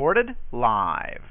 Recorded live.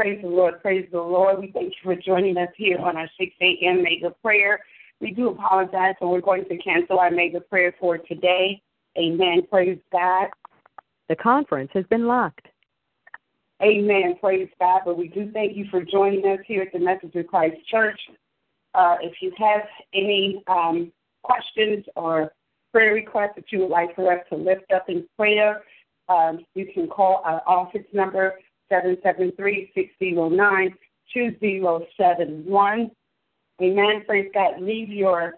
Praise the Lord. Praise the Lord. We thank you for joining us here on our 6 a.m. mega prayer. We do apologize, so we're going to cancel our mega prayer for today. Amen. Praise God. The conference has been locked. Amen. Praise God. But we do thank you for joining us here at the Message of Christ Church. Uh, if you have any um, questions or prayer requests that you would like for us to lift up in prayer, um, you can call our office number 773-609-2071. Amen. Praise God. Leave your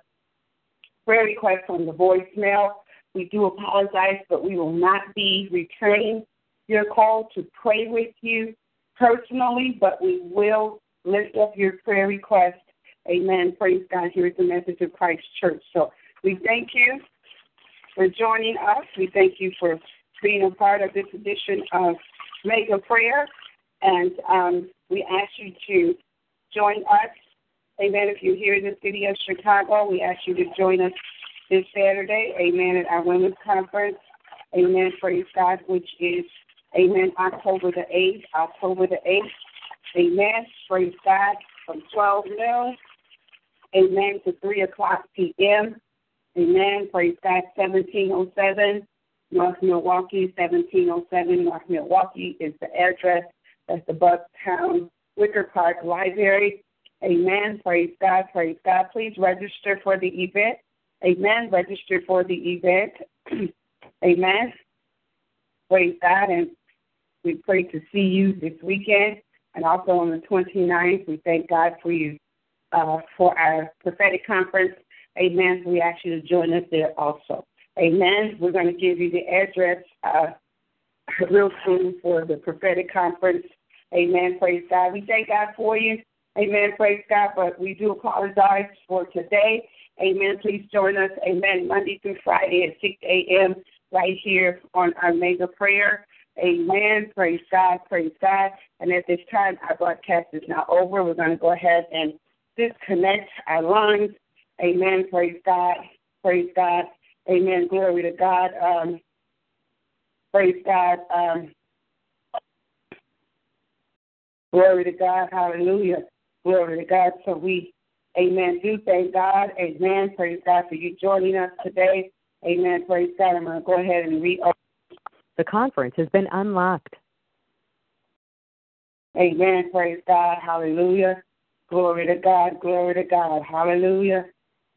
prayer request on the voicemail. We do apologize, but we will not be returning your call to pray with you personally, but we will lift up your prayer request. Amen. Praise God. Here is the message of Christ Church. So we thank you for joining us. We thank you for being a part of this edition of Mega Prayer, and um, we ask you to join us. Amen. If you're here in the city of Chicago, we ask you to join us this Saturday. Amen. At our women's conference. Amen. Praise God, which is Amen. October the eighth. October the eighth. Amen. Praise God from 12 noon. Amen to 3 o'clock p.m. Amen. Praise God. 1707 North Milwaukee, 1707 North Milwaukee is the address. That's the Bucktown Wicker Park Library. Amen. Praise God. Praise God. Please register for the event. Amen. Register for the event. Amen. Praise God. And we pray to see you this weekend and also on the 29th. We thank God for you uh, for our prophetic conference. Amen. We ask you to join us there also. Amen. We're going to give you the address uh, real soon for the prophetic conference. Amen. Praise God. We thank God for you. Amen. Praise God. But we do apologize for today. Amen. Please join us. Amen. Monday through Friday at 6 a.m. right here on our mega prayer. Amen. Praise God. Praise God. And at this time, our broadcast is now over. We're going to go ahead and disconnect our lines. Amen. Praise God. Praise God. Amen. Glory to God. Um, praise God. Um, glory to God. Hallelujah. Glory to God. So we, amen, do thank God. Amen. Praise God for you joining us today. Amen. Praise God. I'm going to go ahead and read. The conference has been unlocked. Amen. Praise God. Hallelujah. Glory to God. Glory to God. Hallelujah.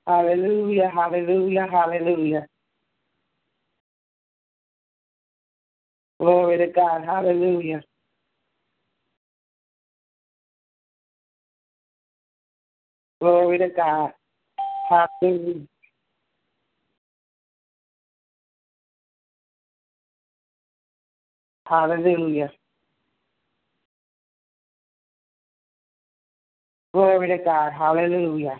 Hallelujah. Hallelujah. Hallelujah. Glory to God. Hallelujah. Glory to God. Hallelujah. Hallelujah. Glory to God. Hallelujah.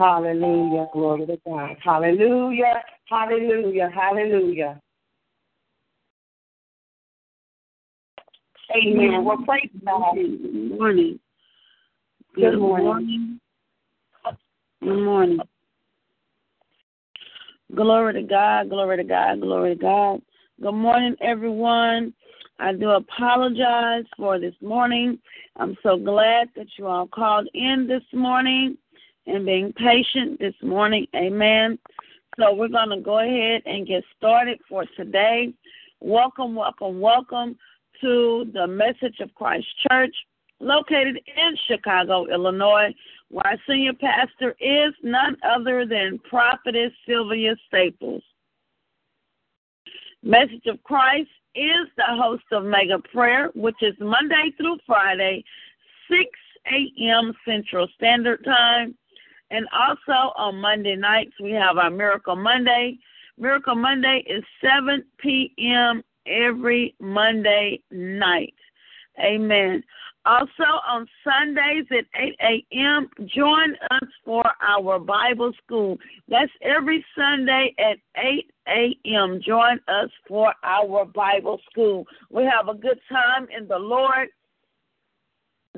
Hallelujah. Glory to God. Hallelujah. Hallelujah. Hallelujah. Amen. Well, praise God. Good morning. Good morning. Good morning. Glory to God, glory to God, glory to God. Good morning, everyone. I do apologize for this morning. I'm so glad that you all called in this morning and being patient this morning. Amen. So we're going to go ahead and get started for today. Welcome, welcome, welcome to the Message of Christ Church located in Chicago, Illinois, where our senior pastor is none other than Prophetess Sylvia Staples. Message of Christ is the host of Mega Prayer, which is Monday through Friday, 6 a.m. Central Standard Time. And also on Monday nights, we have our Miracle Monday. Miracle Monday is 7 p.m. every Monday night. Amen. Also on Sundays at 8 a.m., join us for our Bible school. That's every Sunday at 8 a.m. Join us for our Bible school. We have a good time in the Lord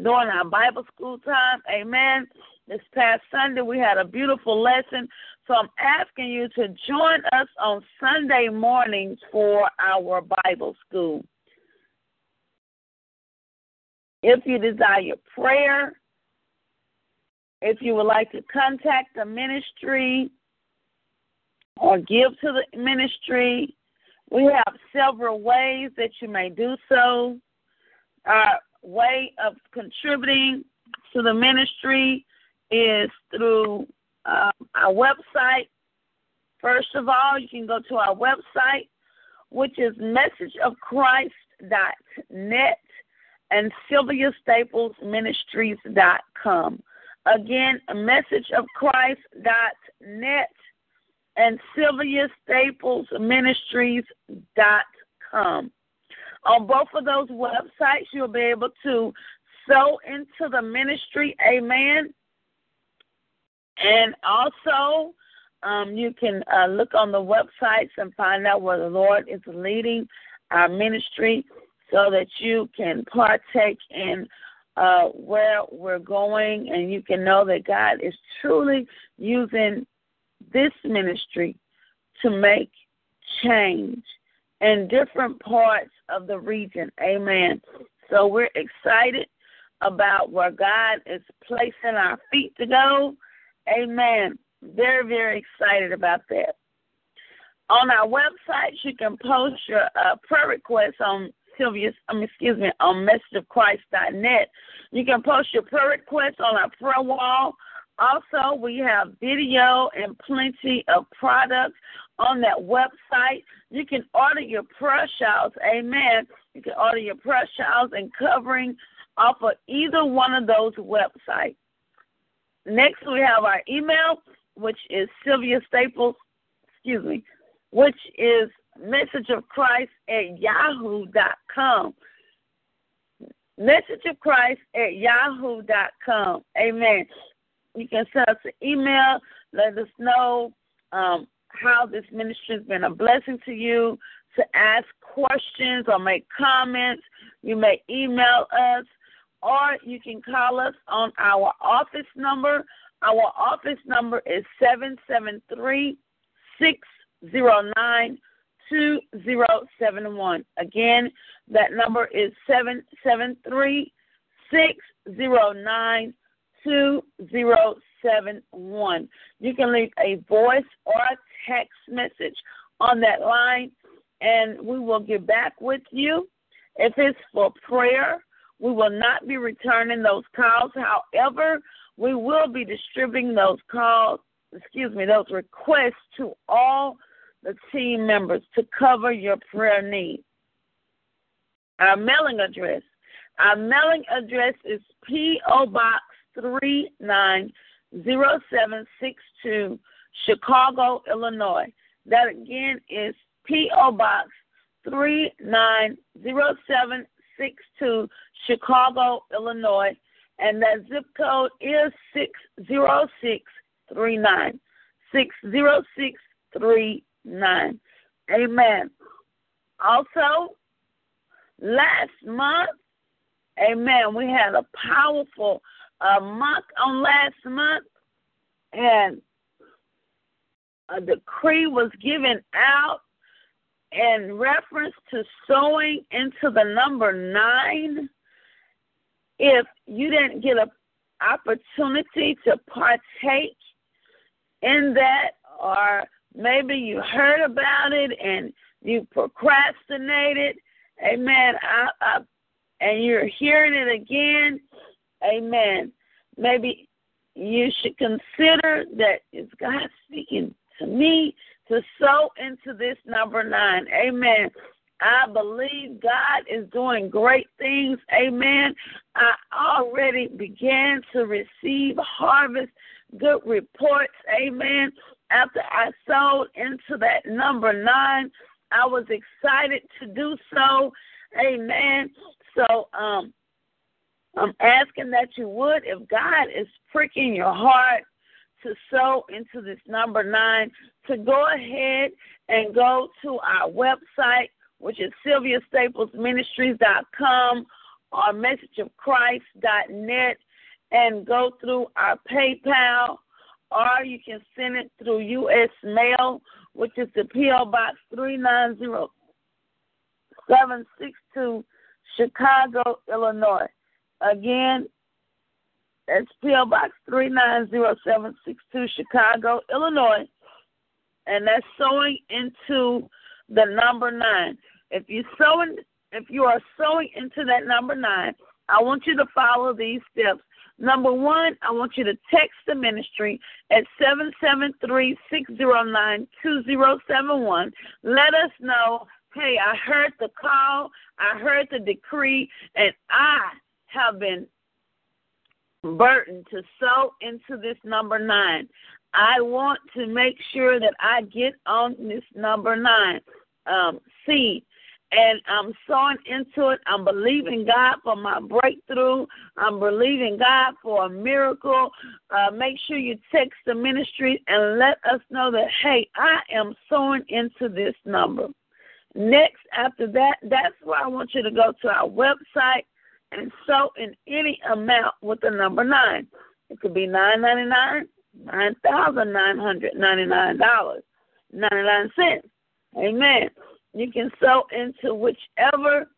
during our Bible school time. Amen. This past Sunday, we had a beautiful lesson. So I'm asking you to join us on Sunday mornings for our Bible school. If you desire prayer, if you would like to contact the ministry or give to the ministry, we have several ways that you may do so. Our way of contributing to the ministry is through um, our website. First of all, you can go to our website, which is messageofchrist.net and SylviaStaplesMinistries.com. Again, messageofchrist.net and SylviaStaplesMinistries.com. On both of those websites, you'll be able to sow into the ministry. Amen. And also, um, you can uh, look on the websites and find out where the Lord is leading our ministry so that you can partake in uh, where we're going and you can know that God is truly using this ministry to make change in different parts of the region. Amen. So we're excited about where God is placing our feet to go. Amen. Very, very excited about that. On our website, you can post your uh, prayer requests on Sylvia's, um, excuse me, on messageofchrist.net. You can post your prayer requests on our prayer wall. Also, we have video and plenty of products on that website. You can order your prayer shawls. Amen. You can order your prayer shawls and covering off of either one of those websites. Next, we have our email, which is Sylvia Staples, excuse me, which is message of Christ at yahoo.com. Message of Christ at yahoo.com. Amen. You can send us an email, let us know um, how this ministry has been a blessing to you, to ask questions or make comments. You may email us or you can call us on our office number. Our office number is 773 609 2071. Again, that number is 773 609 2071. You can leave a voice or a text message on that line, and we will get back with you. If it's for prayer, we will not be returning those calls. However, we will be distributing those calls, excuse me, those requests to all the team members to cover your prayer needs. Our mailing address. Our mailing address is P.O. Box 390762, Chicago, Illinois. That again is P.O. Box 390762, Chicago, Illinois. And that zip code is 60639. 60639. Amen. Also, last month, amen, we had a powerful a month on last month, and a decree was given out in reference to sowing into the number nine. If you didn't get an opportunity to partake in that, or maybe you heard about it and you procrastinated, amen, I, I, and you're hearing it again, Amen. Maybe you should consider that is God speaking to me to sow into this number nine. Amen. I believe God is doing great things. Amen. I already began to receive harvest, good reports. Amen. After I sowed into that number nine, I was excited to do so. Amen. So, um, I'm asking that you would, if God is pricking your heart to sow into this number nine, to go ahead and go to our website, which is sylviastaplesministries.com or messageofchrist.net, and go through our PayPal, or you can send it through U.S. mail, which is the P.O. Box 390762, Chicago, Illinois. Again, that's P.O. Box 390762, Chicago, Illinois. And that's sowing into the number nine. If you sowing if you are sowing into that number nine, I want you to follow these steps. Number one, I want you to text the ministry at 773 609 2071. Let us know, hey, I heard the call, I heard the decree, and I have been burdened to sow into this number nine. I want to make sure that I get on this number nine um, seed. and I'm sowing into it. I'm believing God for my breakthrough. I'm believing God for a miracle. Uh, make sure you text the ministry and let us know that, hey, I am sowing into this number. Next, after that, that's where I want you to go to our website and sow in any amount with the number nine. It could be nine ninety nine, nine thousand nine hundred ninety nine dollars, ninety nine cents. Amen. You can sow into whichever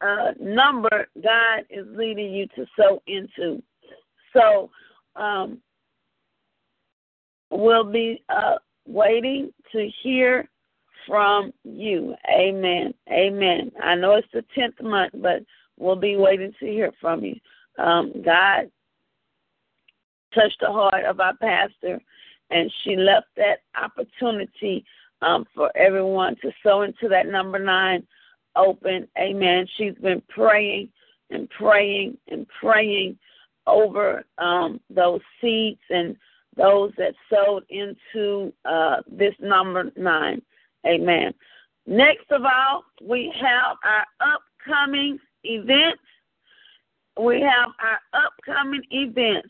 uh, number God is leading you to sow into. So um, we'll be uh, waiting to hear from you. Amen. Amen. I know it's the 10th month, but we'll be waiting to hear from you. Um, God touched the heart of our pastor, and she left that opportunity um, for everyone to sow into that number nine open. Amen. She's been praying and praying and praying over um, those seeds and those that sowed into uh, this number nine. Amen. Next of all, we have our upcoming events. We have our upcoming events.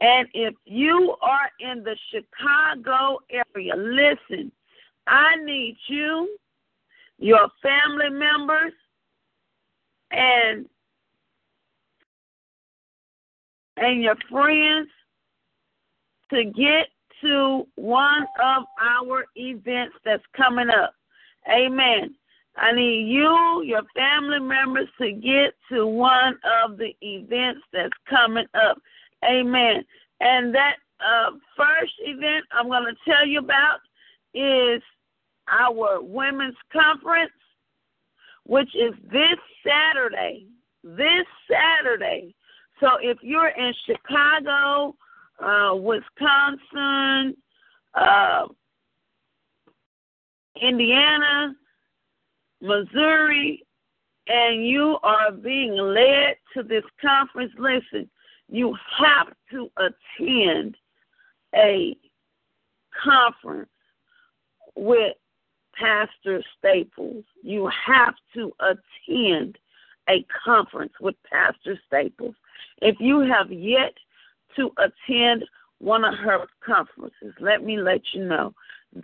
And if you are in the Chicago area, listen, I need you, your family members, and and your friends to get to one of our events that's coming up. Amen. I need you, your family members, to get to one of the events that's coming up. Amen. And that uh, first event I'm going to tell you about is our women's conference, which is this Saturday. This Saturday. So if you're in Chicago, uh, Wisconsin, uh, Indiana, Missouri, and you are being led to this conference, listen, you have to attend a conference with Pastor Staples. You have to attend a conference with Pastor Staples. If you have yet to attend one of her conferences, let me let you know.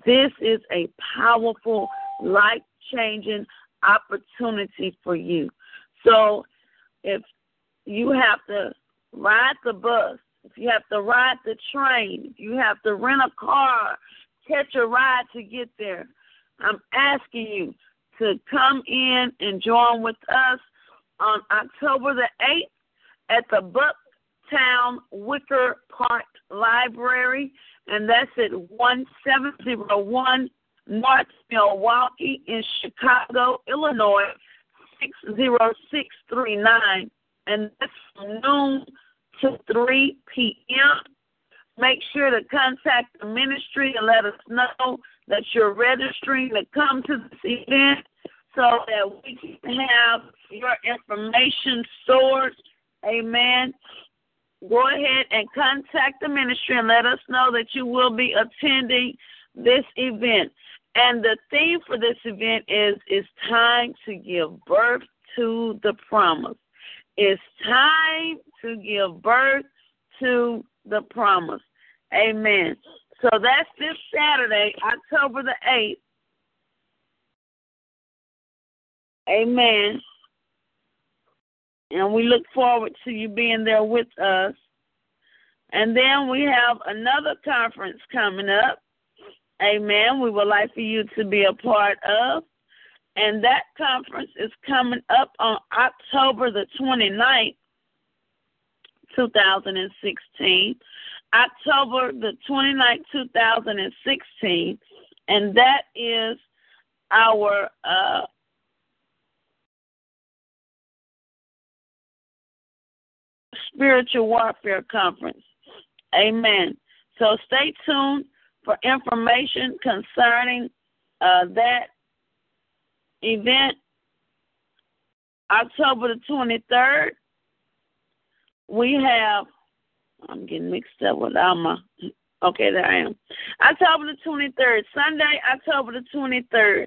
This is a powerful, life changing opportunity for you. So if you have to ride the bus, if you have to ride the train, if you have to rent a car, catch a ride to get there, I'm asking you to come in and join with us on October the 8th at the Bucktown Wicker Park Library, and that's at 1701 North Milwaukee in Chicago, Illinois, 60639. And that's from noon to 3 p.m. Make sure to contact the ministry and let us know that you're registering to come to this event so that we can have your information stored. Amen. Go ahead and contact the ministry and let us know that you will be attending this event. And the theme for this event is it's time to give birth to the promise. It's time to give birth to the promise. Amen. So that's this Saturday, October the 8th. Amen. And we look forward to you being there with us. And then we have another conference coming up. Amen. We would like for you to be a part of. And that conference is coming up on October the 29th, 2016. October the 29th, 2016. And that is our uh, spiritual warfare conference. Amen. So stay tuned for information concerning uh, that event, October the 23rd, we have, I'm getting mixed up with Alma. Okay, there I am. October the 23rd, Sunday, October the 23rd,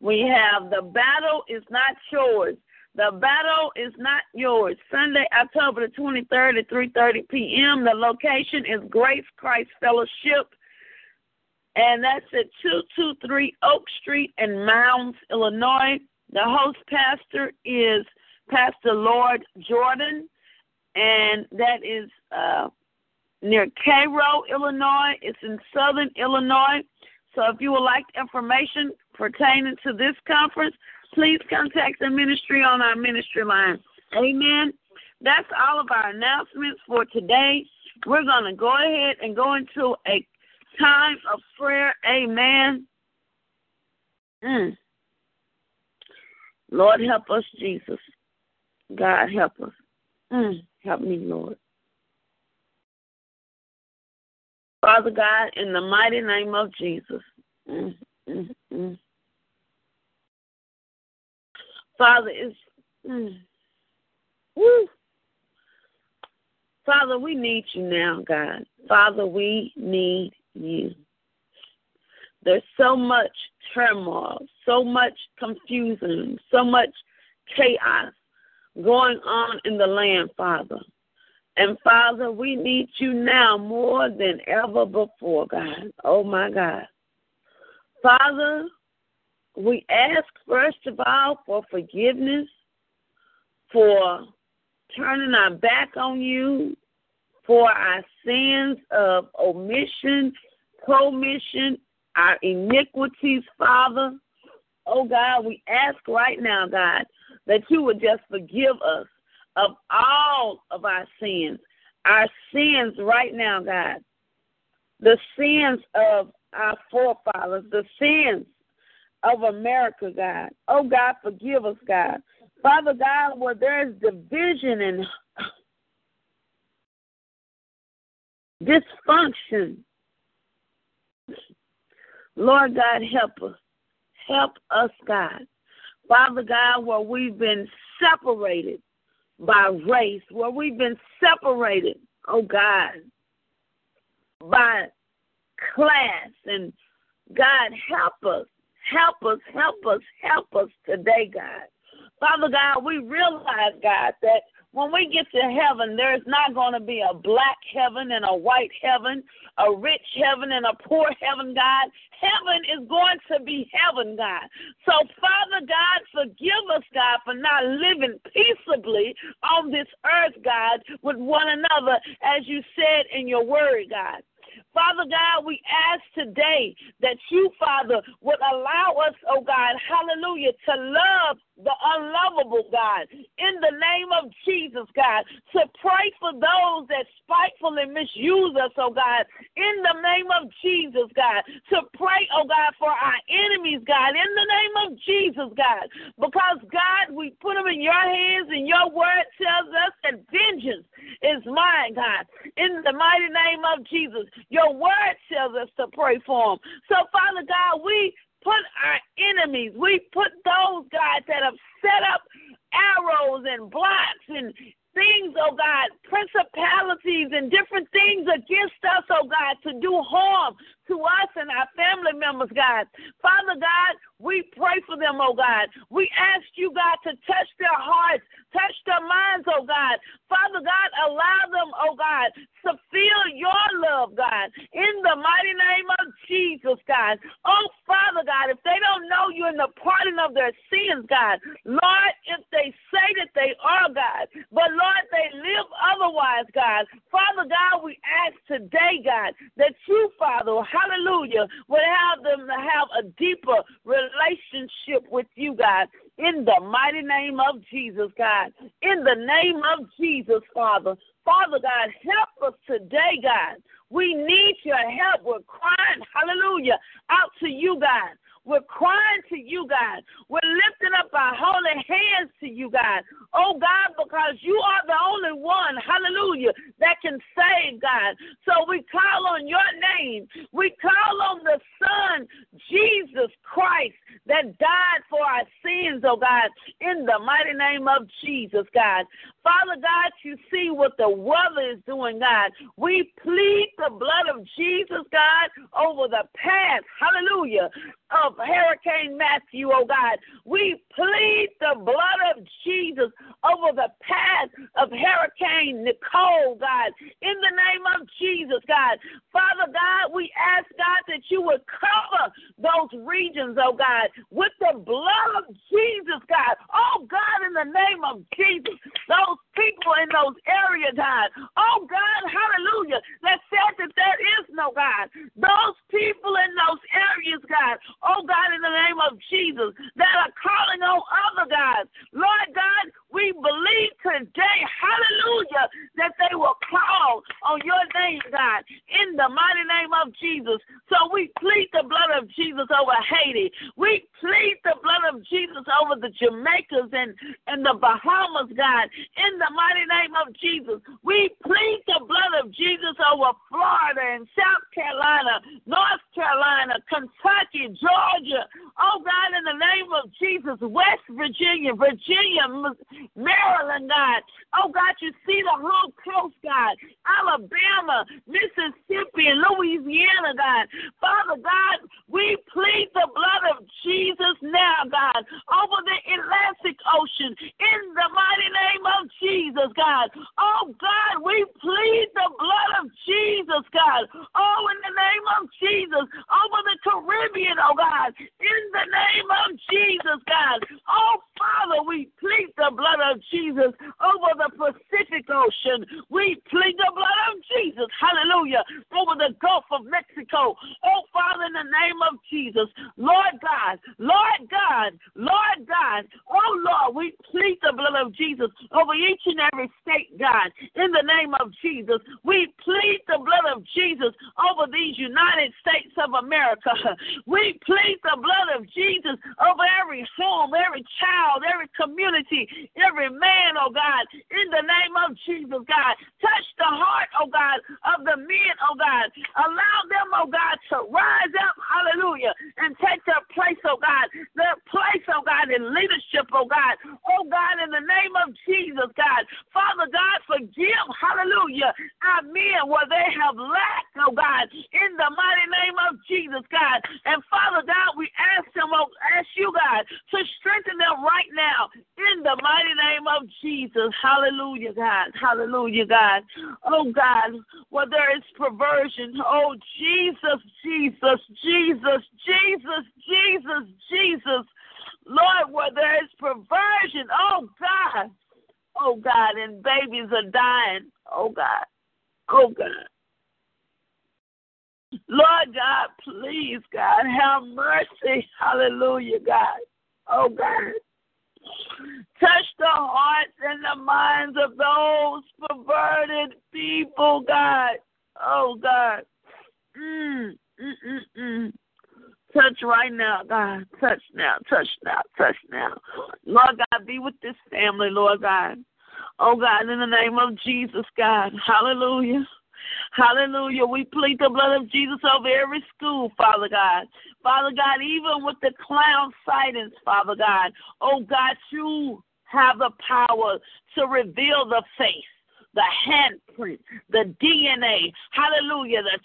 We have the battle is not yours. The battle is not yours. Sunday, October the 23rd at 3:30 p.m. The location is Grace Christ Fellowship, and that's at 223 Oak Street in Mounds, Illinois. The host pastor is Pastor Lord Jordan, and that is uh, near Cairo, Illinois. It's in southern Illinois. So if you would like information pertaining to this conference, please contact the ministry on our ministry line. Amen. That's all of our announcements for today. We're going to go ahead and go into a time of prayer. Amen. Mm. Lord, help us, Jesus. God, help us. Mm. Help me, Lord. Father God, in the mighty name of Jesus. Mm, mm, mm. Father, is mm, woo. Father, we need you now, God. Father, we need you. There's so much turmoil, so much confusion, so much chaos going on in the land, Father. And Father, we need you now more than ever before, God. Oh, my God. Father, we ask first of all for forgiveness, for turning our back on you, for our sins of omission, commission, our iniquities, Father. Oh God, we ask right now, God, that you would just forgive us of all of our sins. Our sins right now, God. The sins of our forefathers, the sins of America, God. Oh, God, forgive us, God. Father God, where there's division and dysfunction, Lord God, help us. Help us, God. Father God, where we've been separated by race, where we've been separated, oh God, by class. And God, help us, help us, help us, help us today, God. Father God, we realize, God, that when we get to heaven, there's not going to be a black heaven and a white heaven, a rich heaven and a poor heaven, God. Heaven is going to be heaven, God. So, Father God, forgive us, God, for not living peaceably on this earth, God, with one another, as you said in your word, God. Father God, we ask today that you, Father, would allow us, oh God, hallelujah, to love the unlovable, God, in the name of Jesus, God, to pray for those that spitefully misuse us, oh God, in the name of Jesus, God, to pray, oh God, for our enemies, God, in the name of Jesus, God, because, God, we put them in your hands and your word tells us that vengeance is mine, God, in the mighty name of Jesus. Your word tells us to pray for them. So, Father God, we put our enemies, we put those, God, that have set up arrows and blocks and things, oh God, principalities and different things against us, oh God, to do harm to us and our family members, God. Father God, we pray for them, oh God. We ask you, God, to touch their hearts, touch their minds, oh God. Father God, allow them, oh God, to feel your love, God, in the mighty name of Jesus, God. Oh, Father God, if they don't know you in the pardon of their sins, God, Lord, if they say that they are, God, but Lord, they live otherwise, God. Father God, we ask today, God, that you, Father, hallelujah, would have them have a deeper relationship with you, God, in the mighty name of Jesus, God. In the name of Jesus, Father. Father God, help us today, God. We need your help. We're crying, hallelujah, out to you, God. We're crying to you, God. We're lifting up our holy hands to you, God. Oh, God, because you are the only one, hallelujah, that can save, God. So we call on your name. We call on the Son, Jesus Christ, that died for our sins, oh, God, in the mighty name of Jesus, God. Father God, you see what the weather is doing, God. We plead the blood of Jesus, God, over the path, hallelujah, of Hurricane Matthew, oh God. We plead the blood of Jesus over the path of Hurricane Nicole, God. In the name of Jesus, God. Father God, we ask, God, that you would cover those regions, oh God, with the blood of Jesus, God. Oh God, in the name of Jesus, those people in those areas, God. Oh God, hallelujah, that said that there is no God. Those people in those areas, God. Oh God, in the name of Jesus, that are calling on other gods. Lord God, we believe today, hallelujah, that they will call on your name, God, in the mighty name of Jesus. So we plead the blood of Jesus over Haiti. We plead the blood of Jesus over the Jamaicas and, and the Bahamas, God, in the mighty name of Jesus. We plead the blood of Jesus over Florida and South Carolina, North Carolina, Kentucky, Georgia. Oh, God, in the name of Jesus, West Virginia, Virginia, Maryland, God. Oh, God, you see the whole coast, God. Alabama, Mississippi, and Louisiana, God. Father God, we plead the blood of Jesus now, God, over the Atlantic Ocean in the mighty name of Jesus, God. Oh, God, we plead the blood of Jesus, God. Oh, in the name of Jesus, over the Caribbean, oh, God. In the name of Jesus, God. Oh, Father, we plead the blood of Jesus over the Pacific Ocean. We plead the blood of Jesus, hallelujah, over the Gulf of Mexico. Oh, Father, in the name of Jesus, Lord God, Lord God, Lord God, oh, Lord, we plead the blood of Jesus over each and every state, God, in the name of Jesus. We plead the blood of Jesus over these United States of America. We plead the blood of Jesus over every home, every child, every community, every man, oh God, in the name of Jesus, God. Touch the heart, oh God, of the men, oh God. Allow them, oh God, to rise up, hallelujah, and take their place, oh God. Their place, oh God, in leadership, oh God. Oh God, in the name of Jesus, God. Father God, forgive, hallelujah, our men where they have lacked, oh God, in the mighty name of Jesus, God. And Father God, we ask them, oh, ask you, God, to strengthen them right now in the mighty name of Jesus. Hallelujah, God. Hallelujah, God. Oh, God, where there is perversion. Oh, Jesus, Jesus, Jesus, Jesus, Jesus, Jesus. Lord, where there is perversion. Oh, God. Oh, God, and babies are dying. Oh, God. Oh, God. Lord God, please, God, have mercy. Hallelujah, God. Oh, God. Touch the hearts and the minds of those perverted people, God. Oh, God. Mm, mm, mm, mm. Touch right now, God. Touch now, touch now, touch now. Lord God, be with this family, Lord God. Oh, God, in the name of Jesus, God. Hallelujah. Hallelujah. We plead the blood of Jesus over every school, Father God. Father God, even with the clown sightings, Father God. Oh God, you have the power to reveal the face, the handprint, the DNA. Hallelujah. The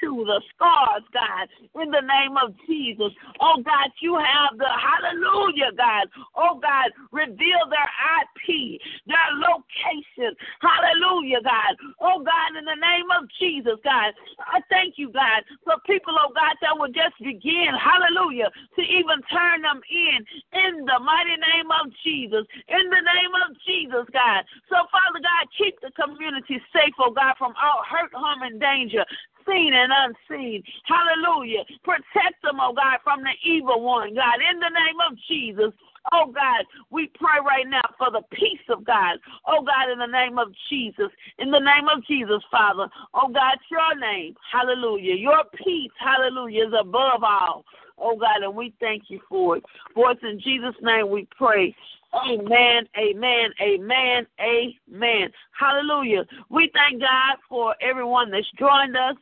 to the scars, God, in the name of Jesus. Oh, God, you have the hallelujah, God. Oh, God, reveal their IP, their location. Hallelujah, God. Oh, God, in the name of Jesus, God, I thank you, God, for people, oh, God, that will just begin, hallelujah, to even turn them in, in the mighty name of Jesus. In the name of Jesus, God. So, Father God, keep the community safe, oh, God, from all hurt, harm, and danger seen unseen. Hallelujah. Protect them, oh God, from the evil one, God, in the name of Jesus. Oh God, we pray right now for the peace of God. Oh God, in the name of Jesus. In the name of Jesus, Father. Oh God, your name. Hallelujah. Your peace, hallelujah, is above all. Oh God, and we thank you for it. For it's in Jesus' name we pray. Amen, amen, amen, amen. Hallelujah. We thank God for everyone that's joined us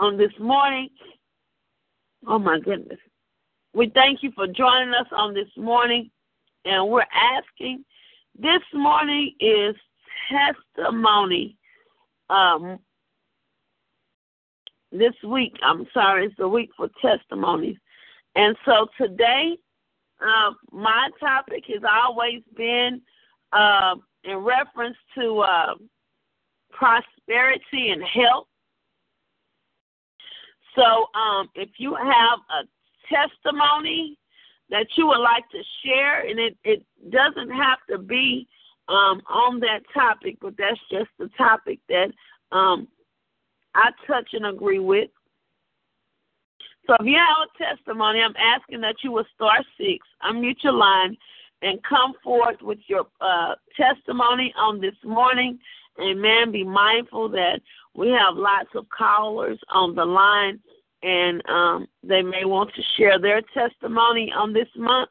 on this morning. Oh my goodness. We thank you for joining us on this morning. And we're asking this morning is testimony um, this week, I'm sorry, it's the week for testimonies. And so today, uh, my topic has always been uh, in reference to uh, prosperity and health. So, um, if you have a testimony that you would like to share, and it, it doesn't have to be um, on that topic, but that's just the topic that um, I touch and agree with. So if you have a testimony, I'm asking that you will star six, unmute your line, and come forth with your uh, testimony on this morning. Amen. Be mindful that we have lots of callers on the line, and um, they may want to share their testimony on this month,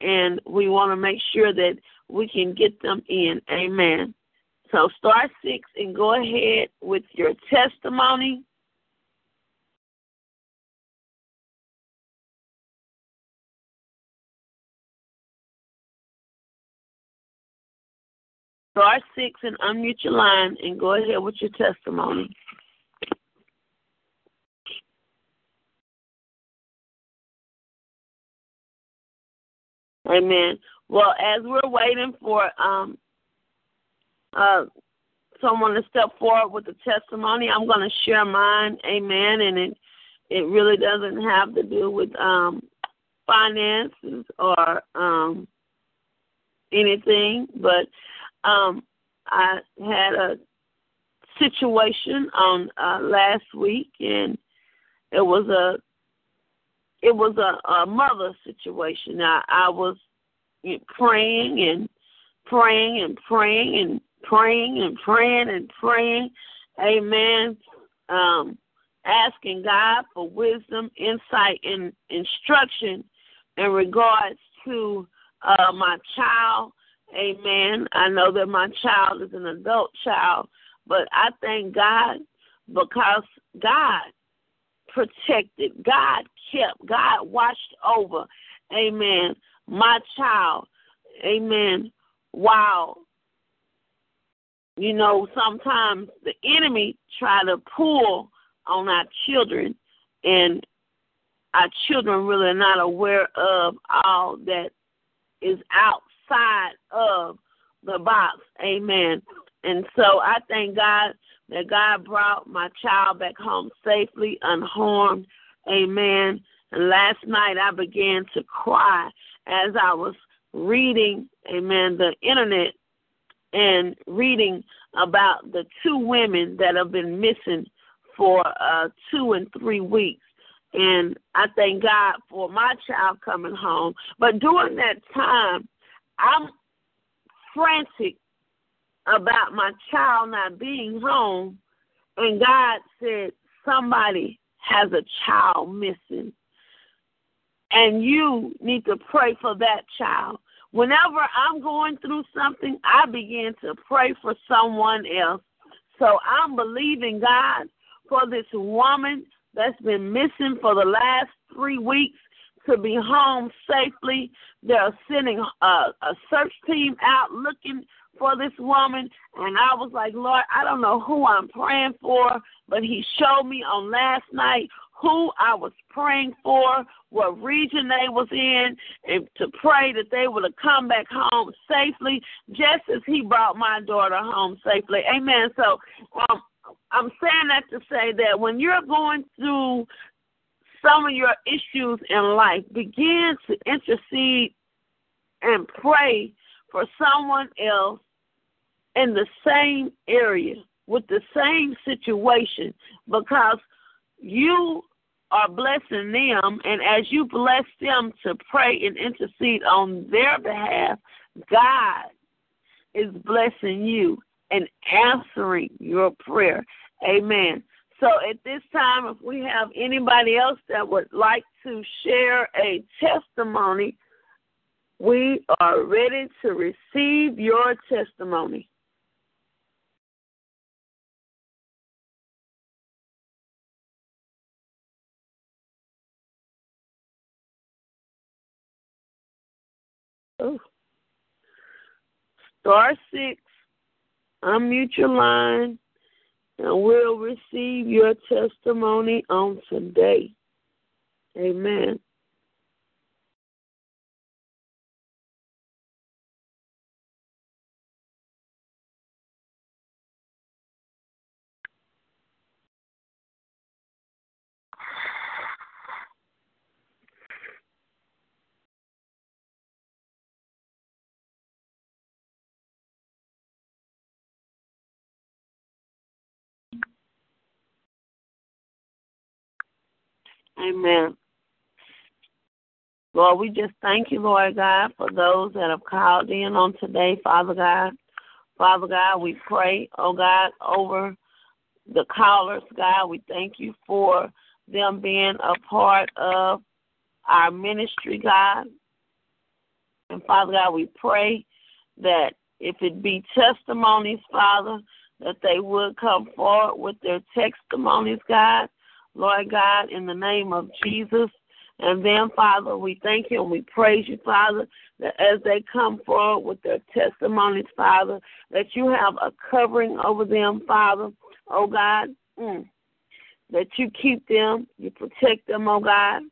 and we want to make sure that we can get them in. Amen. So star six and go ahead with your testimony. Star six and unmute your line and go ahead with your testimony. Amen. Well, as we're waiting for um, uh, someone to step forward with the testimony, I'm going to share mine. Amen. And it it really doesn't have to do with um, finances or um, anything, but um, I had a situation on uh, last week, and it was a it was a, a mother situation. I, I was praying and praying and praying and praying and praying and praying. Amen. Um, asking God for wisdom, insight, and instruction in regards to uh, my child. Amen. I know that my child is an adult child, but I thank God because God protected, God kept, God watched over. Amen. My child. Amen. Wow you know, sometimes the enemy try to pull on our children, and our children really are not aware of all that is outside of the box. Amen. And so I thank God that God brought my child back home safely, unharmed. Amen. And last night I began to cry as I was reading, amen, the internet and reading about the two women that have been missing for uh, two and three weeks. And I thank God for my child coming home. But during that time, I'm frantic about my child not being home. And God said, somebody has a child missing. And you need to pray for that child. Whenever I'm going through something, I begin to pray for someone else. So I'm believing God for this woman that's been missing for the last three weeks to be home safely. They're sending a, a search team out looking for this woman. And I was like, Lord, I don't know who I'm praying for, but He showed me on last night who I was praying for, what region they was in, and to pray that they would have come back home safely, just as He brought my daughter home safely. Amen. So um, I'm saying that to say that when you're going through some of your issues in life, begin to intercede and pray for someone else in the same area with the same situation because you are blessing them, and as you bless them to pray and intercede on their behalf, God is blessing you and answering your prayer. Amen. So at this time, if we have anybody else that would like to share a testimony, we are ready to receive your testimony. Oh. Star six, unmute your line and we'll receive your testimony on today. Amen. Amen. Lord, we just thank you, Lord God, for those that have called in on today, Father God. Father God, we pray, oh God, over the callers, God. We thank you for them being a part of our ministry, God. And Father God, we pray that if it be testimonies, Father, that they would come forward with their testimonies, God. Lord God, in the name of Jesus. And then, Father, we thank you and we praise you, Father, that as they come forward with their testimonies, Father, that you have a covering over them, Father, oh God, mm, that you keep them, you protect them, oh God,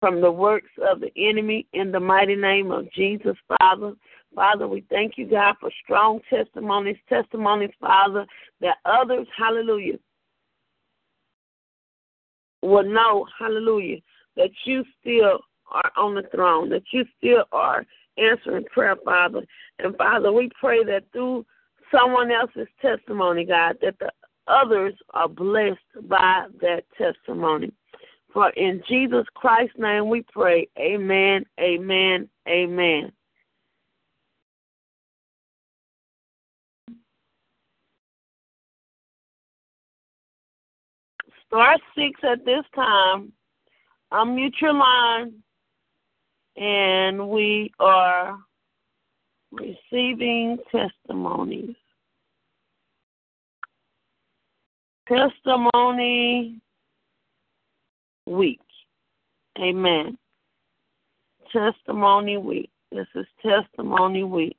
from the works of the enemy in the mighty name of Jesus, Father. Father, we thank you, God, for strong testimonies, testimonies, Father, that others, hallelujah, will know, hallelujah, that you still are on the throne, that you still are answering prayer, Father. And Father, we pray that through someone else's testimony, God, that the others are blessed by that testimony. For in Jesus Christ's name we pray. Amen, amen, amen. Star six at this time. Unmute your line, and we are receiving testimonies. Testimony week. Amen. Testimony week. This is testimony week.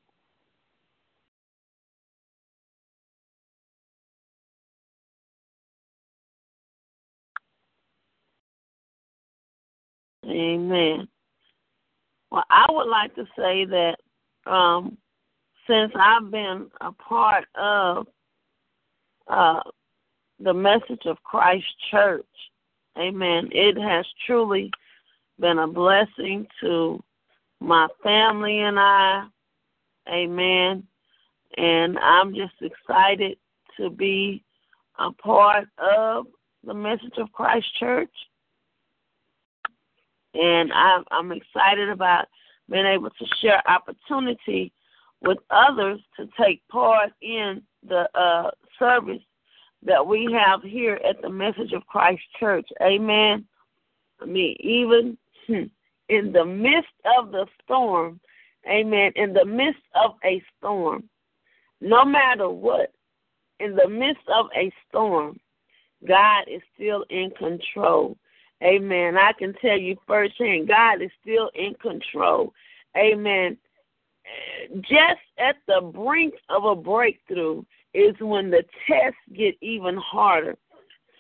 Amen. Well, I would like to say that um, since I've been a part of uh, the message of Christ Church, amen, it has truly been a blessing to my family and I, amen. And I'm just excited to be a part of the message of Christ Church and I'm, I'm excited about being able to share opportunity with others to take part in the uh, service that we have here at the Message of Christ Church. Amen. I mean, even hmm, in the midst of the storm, amen, in the midst of a storm, no matter what, in the midst of a storm, God is still in control. Amen. I can tell you firsthand, God is still in control. Amen. Just at the brink of a breakthrough is when the tests get even harder.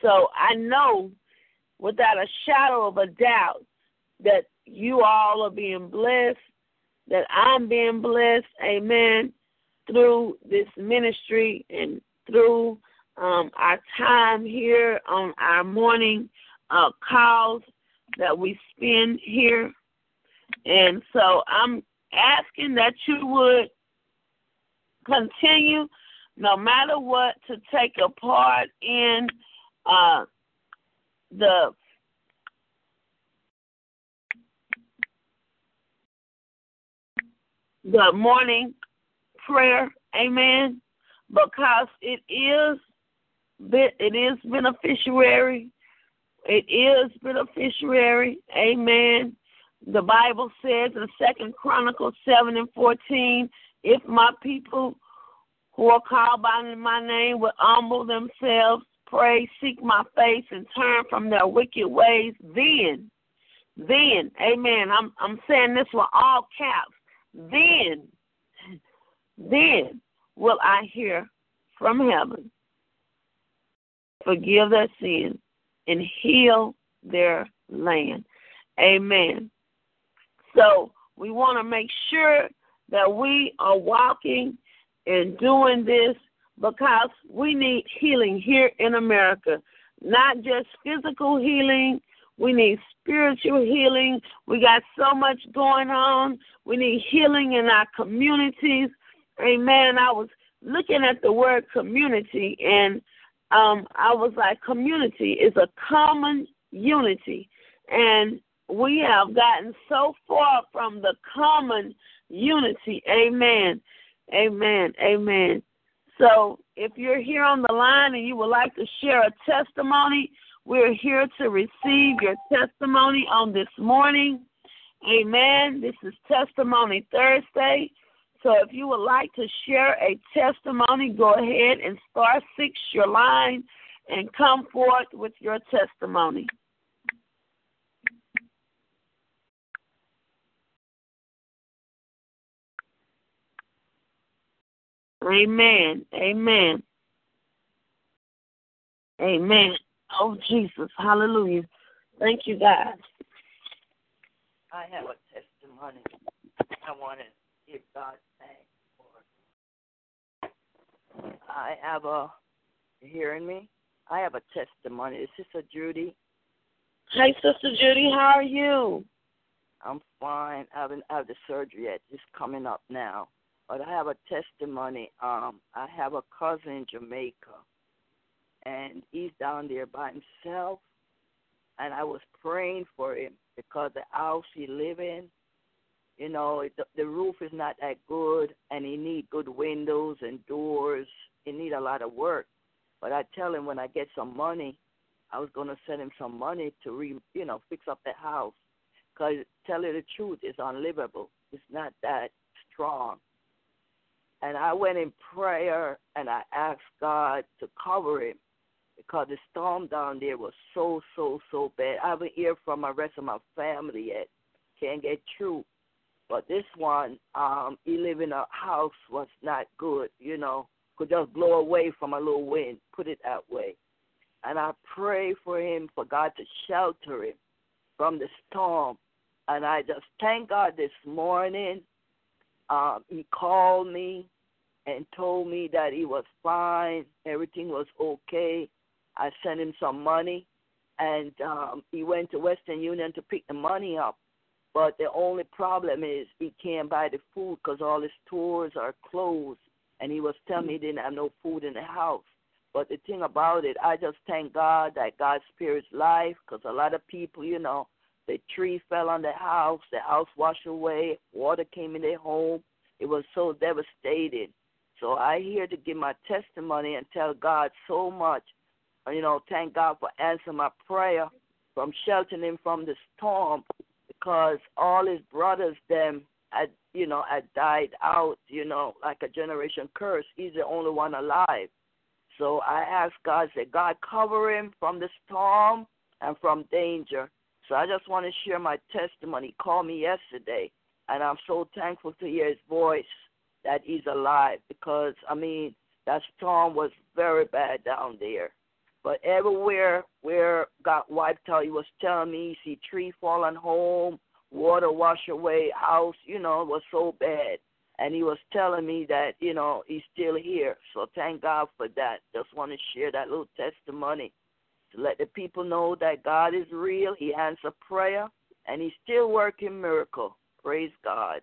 So I know without a shadow of a doubt that you all are being blessed, that I'm being blessed, amen, through this ministry and through um, our time here on our morning uh, calls that we spend here. And so I'm asking that you would continue, no matter what, to take a part in uh, the the morning prayer, amen, because it is it is beneficiary it is beneficiary. Amen. The Bible says in Second Chronicles seven and fourteen, if my people who are called by my name will humble themselves, pray, seek my face, and turn from their wicked ways, then, then, amen. I'm I'm saying this with all caps. Then, then will I hear from heaven, forgive their sins, and heal their land. Amen. So we want to make sure that we are walking and doing this because we need healing here in America. Not just physical healing, we need spiritual healing. We got so much going on. We need healing in our communities. Amen. I was looking at the word community and um, I was like, community is a common unity. And we have gotten so far from the common unity. Amen. Amen. Amen. So if you're here on the line and you would like to share a testimony, we're here to receive your testimony on this morning. Amen. This is Testimony Thursday. So if you would like to share a testimony, go ahead and star six your line and come forth with your testimony. Amen. Amen. Amen. Oh, Jesus. Hallelujah. Thank you, God. I have a testimony. I want to give God. I have a, hearing me? I have a testimony. Is Sister Judy? Hey, Sister Judy, how are you? I'm fine. I haven't had the surgery yet. It's coming up now. But I have a testimony. Um, I have a cousin in Jamaica, and he's down there by himself. And I was praying for him because the house he live in, you know, the, the roof is not that good, and he need good windows and doors. He need a lot of work. But I tell him when I get some money, I was gonna send him some money to re, you know, fix up the house. Cause tell you the truth, it's unlivable. It's not that strong. And I went in prayer and I asked God to cover him because the storm down there was so, so, so bad. I haven't heard from the rest of my family yet. Can't get through. But this one, um, he live in a house was not good, you know, could just blow away from a little wind, put it that way. And I pray for him for God to shelter him from the storm. And I just thank God this morning. Um, he called me and told me that he was fine, everything was okay. I sent him some money, and um, he went to Western Union to pick the money up. But the only problem is he can't buy the food because all his stores are closed. And he was telling me he didn't have no food in the house. But the thing about it, I just thank God that God spares life because a lot of people, you know, the tree fell on the house, the house washed away, water came in their home. It was so devastated. So I here to give my testimony and tell God so much. You know, thank God for answering my prayer from sheltering him from the storm because all his brothers them had you know had died out you know like a generation curse. He's the only one alive. So i asked god say god cover him from the storm and from danger. So i just want to share my testimony. He called me yesterday and i'm so thankful to hear his voice that he's alive because i mean that storm was very bad down there but everywhere where got wiped out, he was telling me see tree falling home, water wash away house, you know, it was so bad. And he was telling me that, you know, he's still here. So thank God for that. Just want to share that little testimony to let the people know that God is real. He answers prayer and he's still working miracle. Praise God.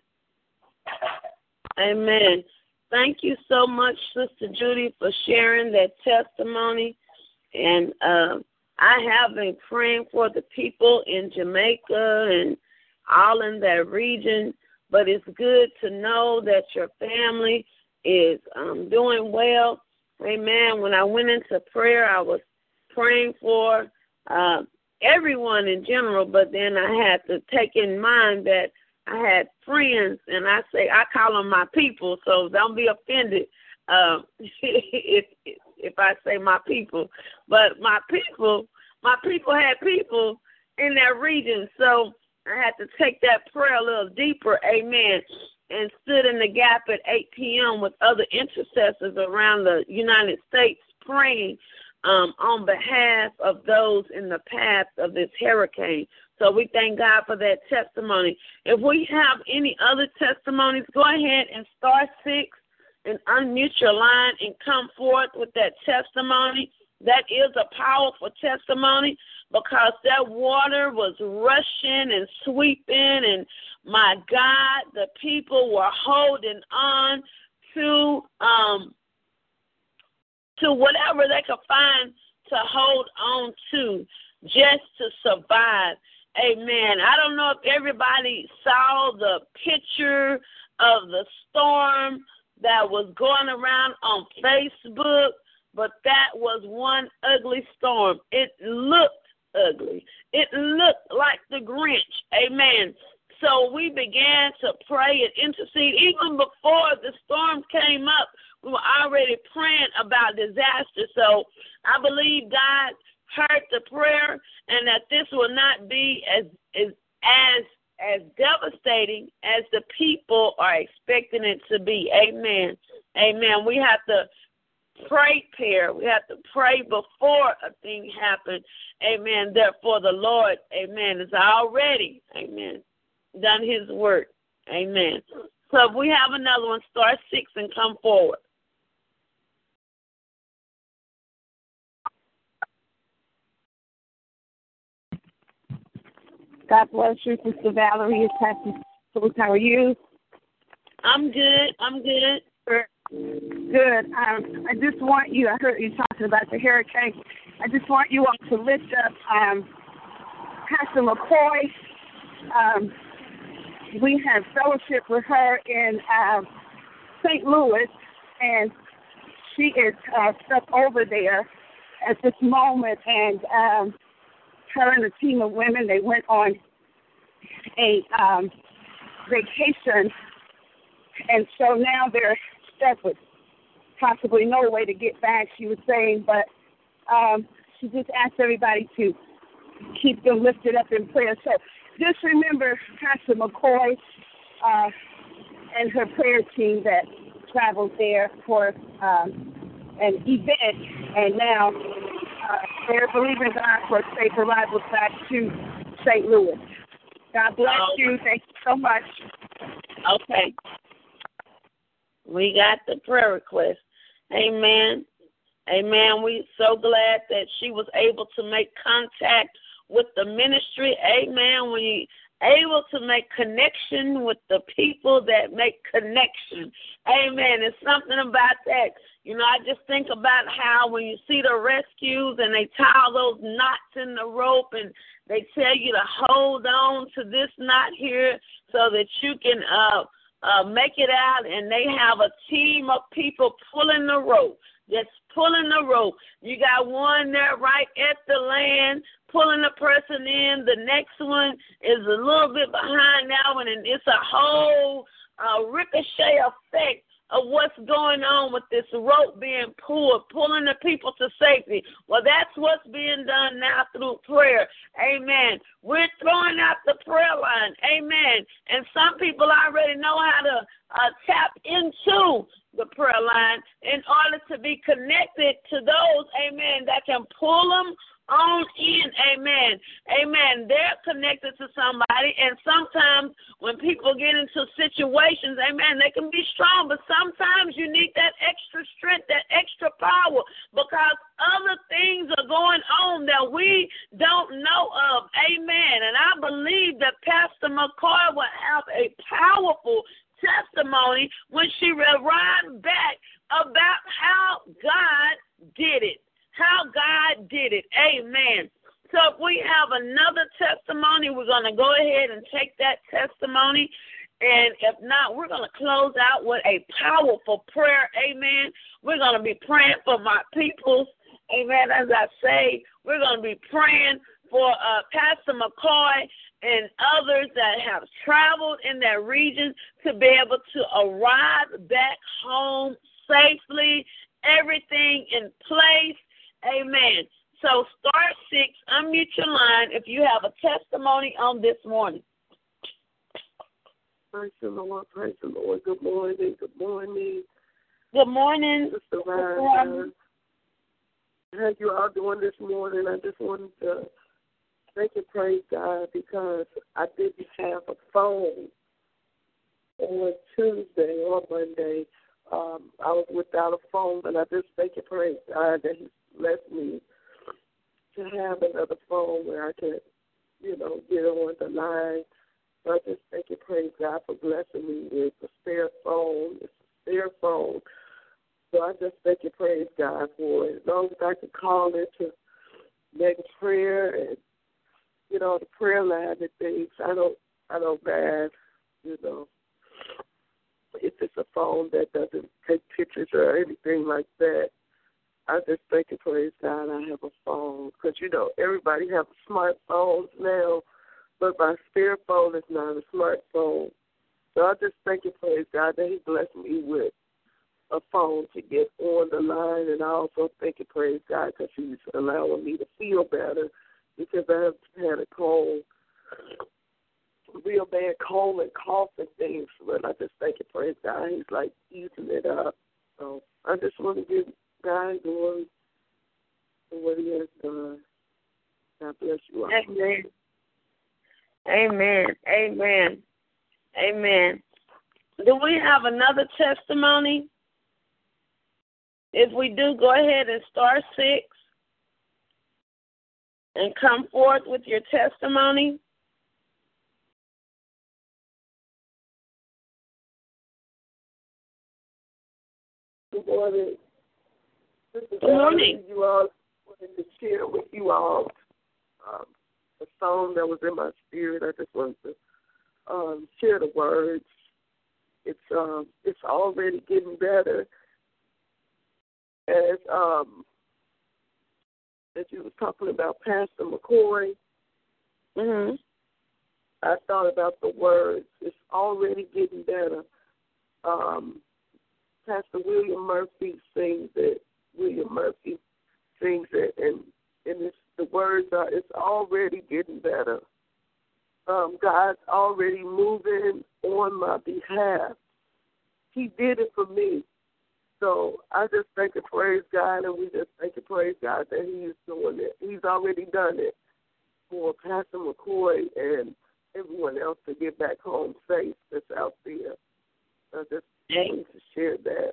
Amen. Thank you so much, Sister Judy, for sharing that testimony. And uh, I have been praying for the people in Jamaica and all in that region. But it's good to know that your family is um, doing well. Amen. When I went into prayer, I was praying for uh, everyone in general, but then I had to take in mind that I had friends, and I say I call them my people, so don't be offended uh, if if I say my people, but my people, my people had people in that region, so I had to take that prayer a little deeper. Amen. and stood in the gap at 8 p.m. with other intercessors around the United States praying um, on behalf of those in the path of this hurricane. So we thank God for that testimony. If we have any other testimonies, go ahead and star six and unmute your line and come forth with that testimony. That is a powerful testimony because that water was rushing and sweeping, and my God, the people were holding on to um to whatever they could find to hold on to just to survive. Amen. I don't know if everybody saw the picture of the storm that was going around on Facebook, but that was one ugly storm. It looked ugly. It looked like the Grinch. Amen. So we began to pray and intercede. Even before the storm came up, we were already praying about disaster. So I believe God heard the prayer and that this will not be as as as as devastating as the people are expecting it to be. Amen. Amen. We have to prepare. We have to pray before a thing happens. Amen. Therefore, the Lord, amen, is already, amen, done his work. Amen. So if we have another one, start six and come forward. God bless you, Sister Valerie. It's Pastor How are you? I'm good. I'm good. Good. Um, I just want you, I heard you talking about the hurricane. I just want you all to lift up um, Pastor McCoy. Um, we have fellowship with her in uh, St. Louis, and she is uh, stuck over there at this moment. And um, her and a team of women, they went on a um, vacation, and so now they're stuck with possibly no way to get back. She was saying, but um, she just asked everybody to keep them lifted up in prayer. So just remember Pastor McCoy uh, and her prayer team that traveled there for um, an event, and now uh, they're believing God for safe arrival back to St. Louis. God bless oh. you. Thank you so much. Okay. We got the prayer request. Amen. Amen. We're so glad that she was able to make contact with the ministry. Amen. When you able to make connection with the people that make connection. Amen. It's something about that. You know, I just think about how when you see the rescues and they tie those knots in the rope and they tell you to hold on to this knot here so that you can uh uh make it out and they have a team of people pulling the rope just pulling the rope. You got one there right at the land pulling the person in. The next one is a little bit behind that one, and it's a whole uh, ricochet effect of what's going on with this rope being pulled, pulling the people to safety. Well, that's what's being done now through prayer. Amen. We're throwing out the prayer line. Amen. And some people already know how to uh, tap into the prayer line in order to be connected to those, amen, that can pull them on in, amen. Amen. They're connected to somebody, and sometimes when people get into situations, amen, they can be strong, but sometimes you need that extra strength, that extra power, because other things are going on that we don't know of, amen. And I believe that Pastor McCoy will have a powerful testimony when she arrived back about how God did it. How God did it. Amen. So if we have another testimony, we're going to go ahead and take that testimony. And if not, we're going to close out with a powerful prayer. Amen. We're going to be praying for my peoples. Amen. As I say, we're going to be praying for uh, Pastor McCoy and others that have traveled in that region to be able to arrive back home safely, everything in place. Amen. So, star six, unmute your line if you have a testimony on this morning. Praise the Lord, praise the Lord. Good morning, good morning. Good morning. Sister Ryan. How you all doing this morning? I just wanted to thank and praise God because I didn't have a phone on Tuesday or Monday. Um, I was without a phone, and I just thank and praise God that He blessed me to have another phone where I can, you know, get on the line. So I just thank and praise God for blessing me with a spare phone. It's a spare phone. So I just thank and praise God for it. As long as I can call into make a prayer and you know the prayer line and things, I don't I don't mind. You know, if it's a phone that doesn't take pictures or anything like that, I just thank and praise God I have a phone because you know everybody have smartphones now, but my spare phone is not a smartphone. So I just thank and praise God that He blessed me with a phone to get on the line, and I also thank and praise God because He's allowing me to feel better because I've had a cold, real bad cold and cough and things. But I just thank you for his God. He's like easing it up. So I just want to give God glory for what He has done. God bless you all. Amen. Amen. Amen. Amen. Do we have another testimony? If we do, go ahead and star six and come forth with your testimony. Good morning. Good morning. You all wanted to share with you all um, a song that was in my spirit. I just wanted to um, share the words. It's um, it's already getting better. As um, as you were talking about Pastor McCoy, Mm-hmm. I thought about the words. It's already getting better. Um, Pastor William Murphy sings it. William Murphy sings it, and and it's, the words are, "It's already getting better." Um, God's already moving on my behalf. He did it for me. So I just thank and praise God, and we just thank and praise God that He is doing it. He's already done it for Pastor McCoy and everyone else to get back home safe that's out there. I just wanted to share that.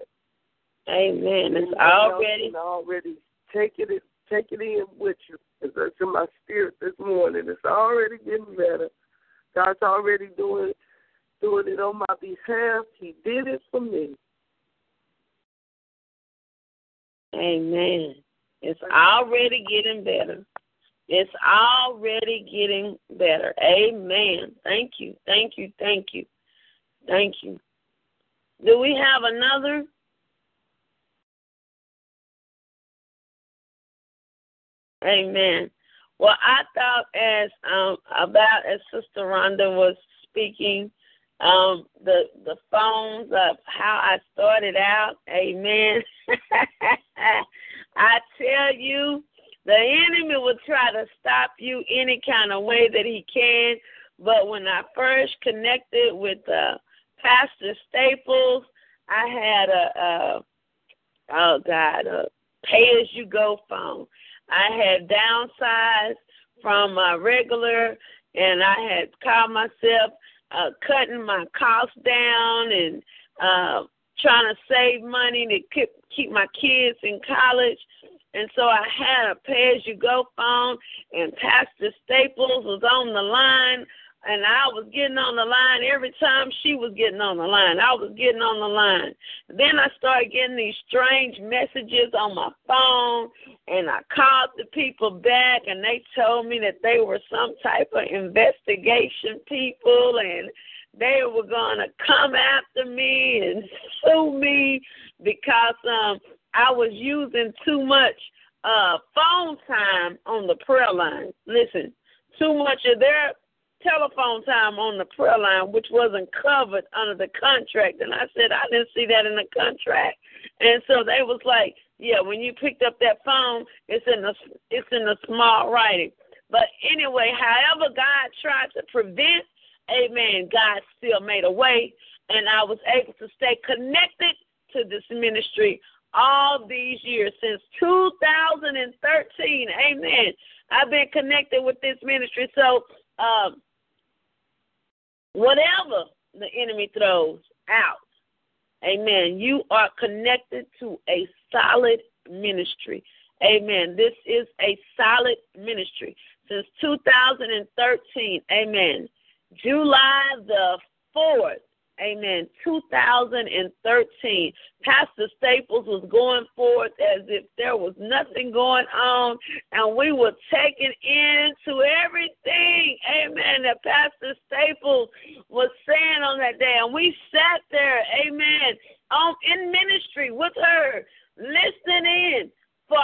Amen. It's already already take it take it in with you. It's in my spirit this morning. It's already getting better. God's already doing doing it on my behalf. He did it for me. Amen. It's already getting better. It's already getting better. Amen. Thank you. Thank you. Thank you. Thank you. Do we have another? Amen. Well, I thought as um about as Sister Rhonda was speaking, um, the the phones of how I started out. Amen. I tell you, the enemy will try to stop you any kind of way that he can. But when I first connected with uh, Pastor Staples, I had a, a oh God, a pay as you go phone. I had downsized from my regular, and I had called myself uh, cutting my costs down and uh, trying to save money to keep keep my kids in college. And so I had a pay as you go phone, and Pastor Staples was on the line, and I was getting on the line every time she was getting on the line. I was getting on the line. Then I started getting these strange messages on my phone, and I called the people back, and they told me that they were some type of investigation people, and they were going to come after me and sue me because um I was using too much uh phone time on the prayer line. Listen, too much of their telephone time on the prayer line, which wasn't covered under the contract. And I said, I didn't see that in the contract. And so they was like, yeah, when you picked up that phone, it's in the it's in the small writing. But anyway, however God tried to prevent amen, God still made a way, and I was able to stay connected to this ministry all these years since 2013. Amen. I've been connected with this ministry. So, um, whatever the enemy throws out, amen, you are connected to a solid ministry. Amen. This is a solid ministry since 2013. Amen. July the 4th, Amen. 2013. Pastor Staples was going forth as if there was nothing going on, and we were taken into everything. Amen. That Pastor Staples was saying on that day, and we sat there. Amen. Um, in ministry with her, listening in for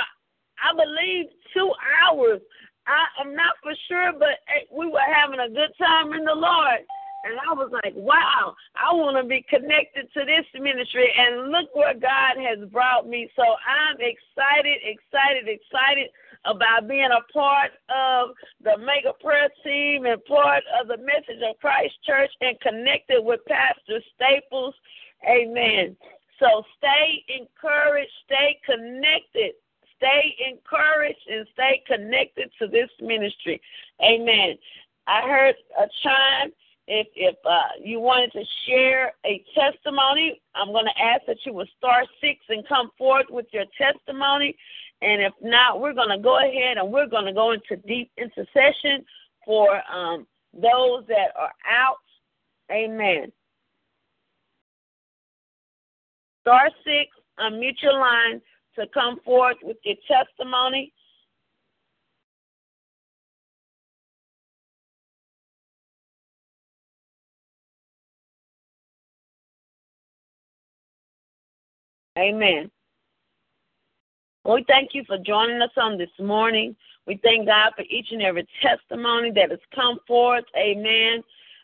I believe two hours. I, I'm not for sure, but we were having a good time in the Lord. And I was like, wow, I want to be connected to this ministry. And look where God has brought me. So I'm excited, excited, excited about being a part of the mega prayer team and part of the Message of Christ Church and connected with Pastor Staples. Amen. So stay encouraged, stay connected, stay encouraged, and stay connected to this ministry. Amen. I heard a chime if if uh, you wanted to share a testimony, I'm going to ask that you would star six and come forth with your testimony. And if not, we're going to go ahead and we're going to go into deep intercession for um, those that are out. Amen. Star six, unmute your line to come forth with your testimony. Amen. We thank you for joining us on this morning. We thank God for each and every testimony that has come forth. Amen.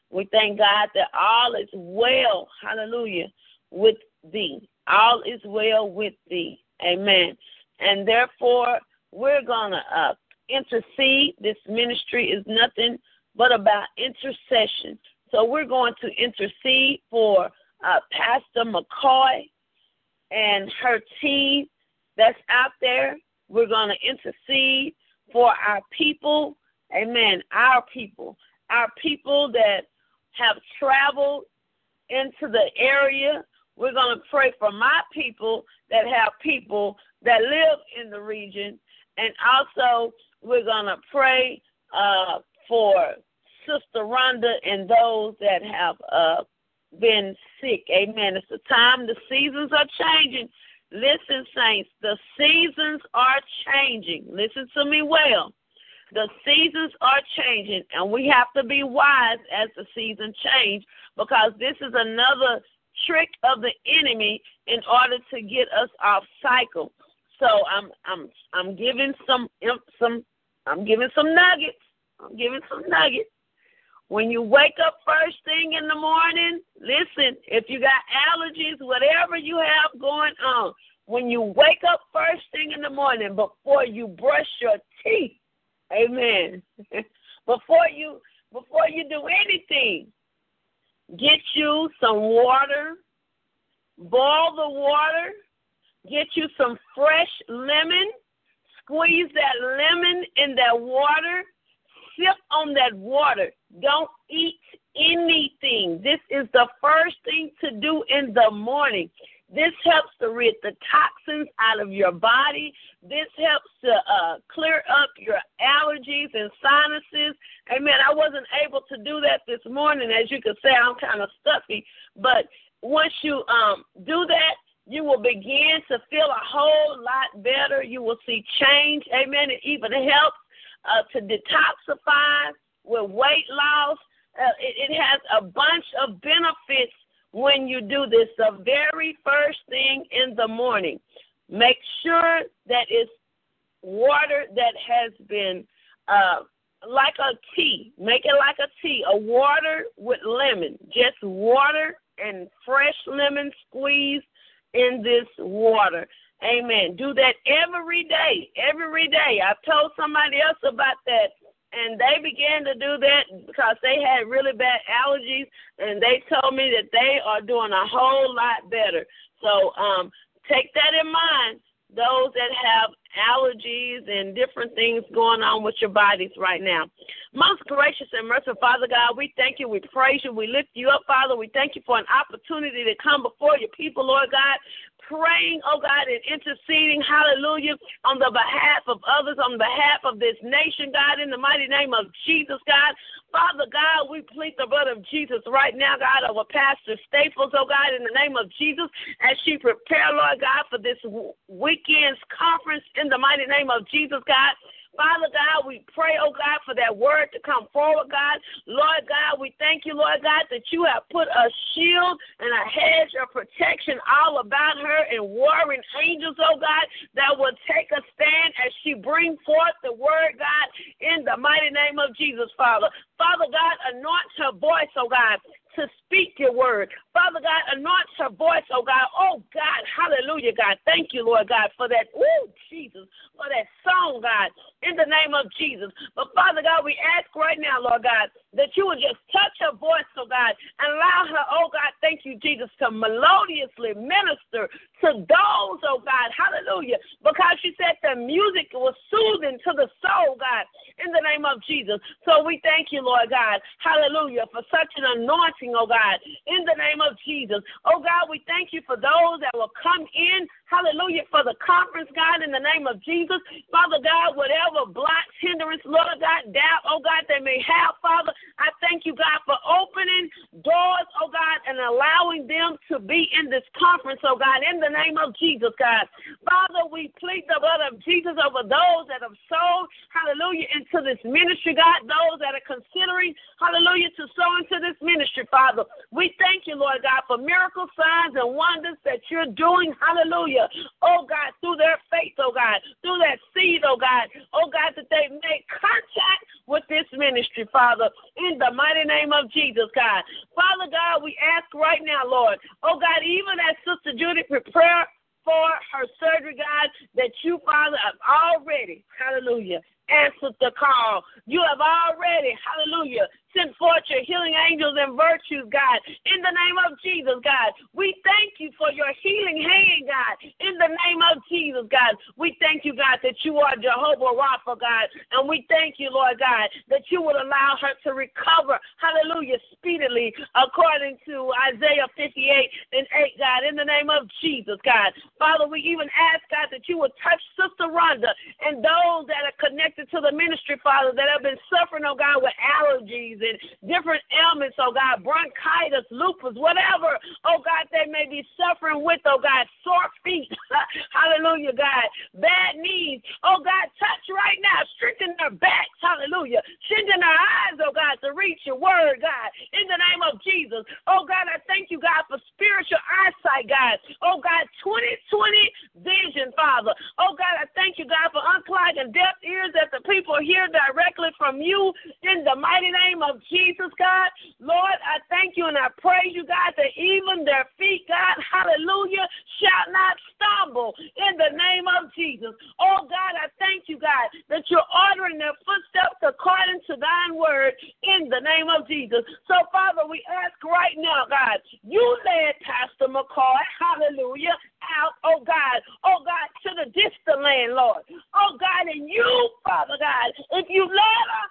We thank God that all is well, hallelujah, with thee. All is well with thee. Amen. And therefore, we're going to uh, intercede. This ministry is nothing but about intercession. So we're going to intercede for uh, Pastor McCoy and her team that's out there. We're going to intercede for our people. Amen. Our people. Our people that have traveled into the area. We're going to pray for my people that have people that live in the region. And also, we're going to pray uh, for Sister Rhonda and those that have uh, been sick. Amen. It's the time the seasons are changing. Listen, saints, the seasons are changing. Listen to me well. The seasons are changing, and we have to be wise as the season change because this is another trick of the enemy in order to get us off cycle. So I'm I'm I'm giving some some I'm giving some nuggets. I'm giving some nuggets. When you wake up first thing in the morning, listen, if you got allergies, whatever you have going on, when you wake up first thing in the morning before you brush your teeth, amen. before you before you do anything, get you some water, boil the water, get you some fresh lemon, squeeze that lemon in that water, sip on that water. Don't eat anything. This is the first thing to do in the morning. This helps to rid the toxins out of your body. This helps to uh, clear up your allergies and sinuses. Amen. I wasn't able to do that this morning. As you can say, I'm kind of stuffy. But once you um, do that, you will begin to feel a whole lot better. You will see change. Amen. It even helps uh, to detoxify with weight loss. Uh, it, it has a bunch of benefits when you do this. The very first thing in the morning, make sure that it's water that has been uh, like a tea. Make it like a tea, a water with lemon. Just water and fresh lemon squeezed in this water. Amen. Do that every day. Every day. I've told somebody else about that and they began to do that because they had really bad allergies, and they told me that they are doing a whole lot better. So um, take that in mind. Those that have allergies and different things going on with your bodies right now. Most gracious and merciful Father God, we thank you, we praise you, we lift you up, Father. We thank you for an opportunity to come before your people, Lord God praying, oh God, and interceding, hallelujah, on the behalf of others, on behalf of this nation, God, in the mighty name of Jesus, God. Father God, we plead the blood of Jesus right now, God, over Pastor Staples, oh God, in the name of Jesus, as she prepare, Lord God, for this weekend's conference in the mighty name of Jesus, God. Father God, we pray, oh God, for that word to come forward, God. Lord God, we thank you, Lord God, that you have put a shield and a hedge of protection all about her and warring angels, oh God, that will take a stand as she bring forth the word, God, in the mighty name of Jesus, Father. Father God, anoint her voice, oh God, to speak your word. Father God, anoint her voice, oh God. Oh God, hallelujah, God. Thank you, Lord God, for that, oh Jesus, for that song, God, in the name of Jesus. But Father God, we ask right now, Lord God, that you would just touch her voice, oh God, and allow her, oh God, thank you, Jesus, to melodiously minister to those, oh God, hallelujah, because she said the music was soothing to the soul, God, in the name of Jesus. So we thank you, Lord God, hallelujah, for such an anointing, oh God, in the name of Jesus. Oh God, we thank you for those that will come in, hallelujah, for the conference, God, in the name of Jesus. Father God, whatever blocks, hindrance, Lord God, doubt, oh God, they may have, Father, I thank you, God, for opening doors, oh God, and allowing them to be in this conference, oh God, in the name of Jesus, God. Father, we plead the blood of Jesus over those that have sold, hallelujah, into this ministry, God, those that are considering, hallelujah, to sow into this ministry, Father. We thank you, Lord God, for miracle signs and wonders that you're doing, hallelujah, oh God, through their faith, oh God, through that seed, oh God, oh God, that they make contact with this ministry, Father in the mighty name of Jesus, God. Father God, we ask right now, Lord, oh God, even as Sister Judy prepare for her surgery, God, that you, Father, have already, hallelujah, answered the call. You have already, hallelujah, sent forth your healing angels and virtues, God. In the name of Jesus, God, we thank you for your healing hand, God. In the name of Jesus, God, we thank you, God, that you are Jehovah Rapha, God. And we thank you, Lord God, that you would allow her to recover, hallelujah, speedily, according to Isaiah 58 and 8, God. In the name of Jesus, God. Father, we even ask, God, that you would touch Sister Rhonda and those that are connected to the ministry, Father, that have been suffering, oh God, with allergies and different ailments, oh God, bronchitis, lupus, whatever, oh God, they may be suffering with, oh God, sore feet, hallelujah, God, bad knees, oh God, touch right now, strengthen their backs, hallelujah, strengthen their eyes, oh God, to reach your word, God, in the name of Jesus, oh God, I thank you, God, for spiritual eyesight, God, oh God, 2020 vision, Father, oh God, I thank you, God, for unclogging deaf ears that the people hear directly from you. In the mighty name of Jesus, God. Lord, I thank you and I praise you, God, that even their feet, God, hallelujah, shall not stumble in the name of Jesus. Oh, God, I thank you, God, that you're ordering their footsteps according to thine word in the name of Jesus. So, Father, we ask right now, God, you led Pastor McCoy, hallelujah, out, oh God, oh God, to the distant land, Lord. Oh God, and you, Father God, if you led us,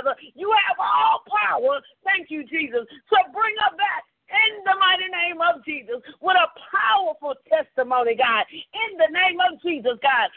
Father, you have all power. Thank you, Jesus. So bring her back in the mighty name of Jesus with a powerful testimony, God. In the name of Jesus, God,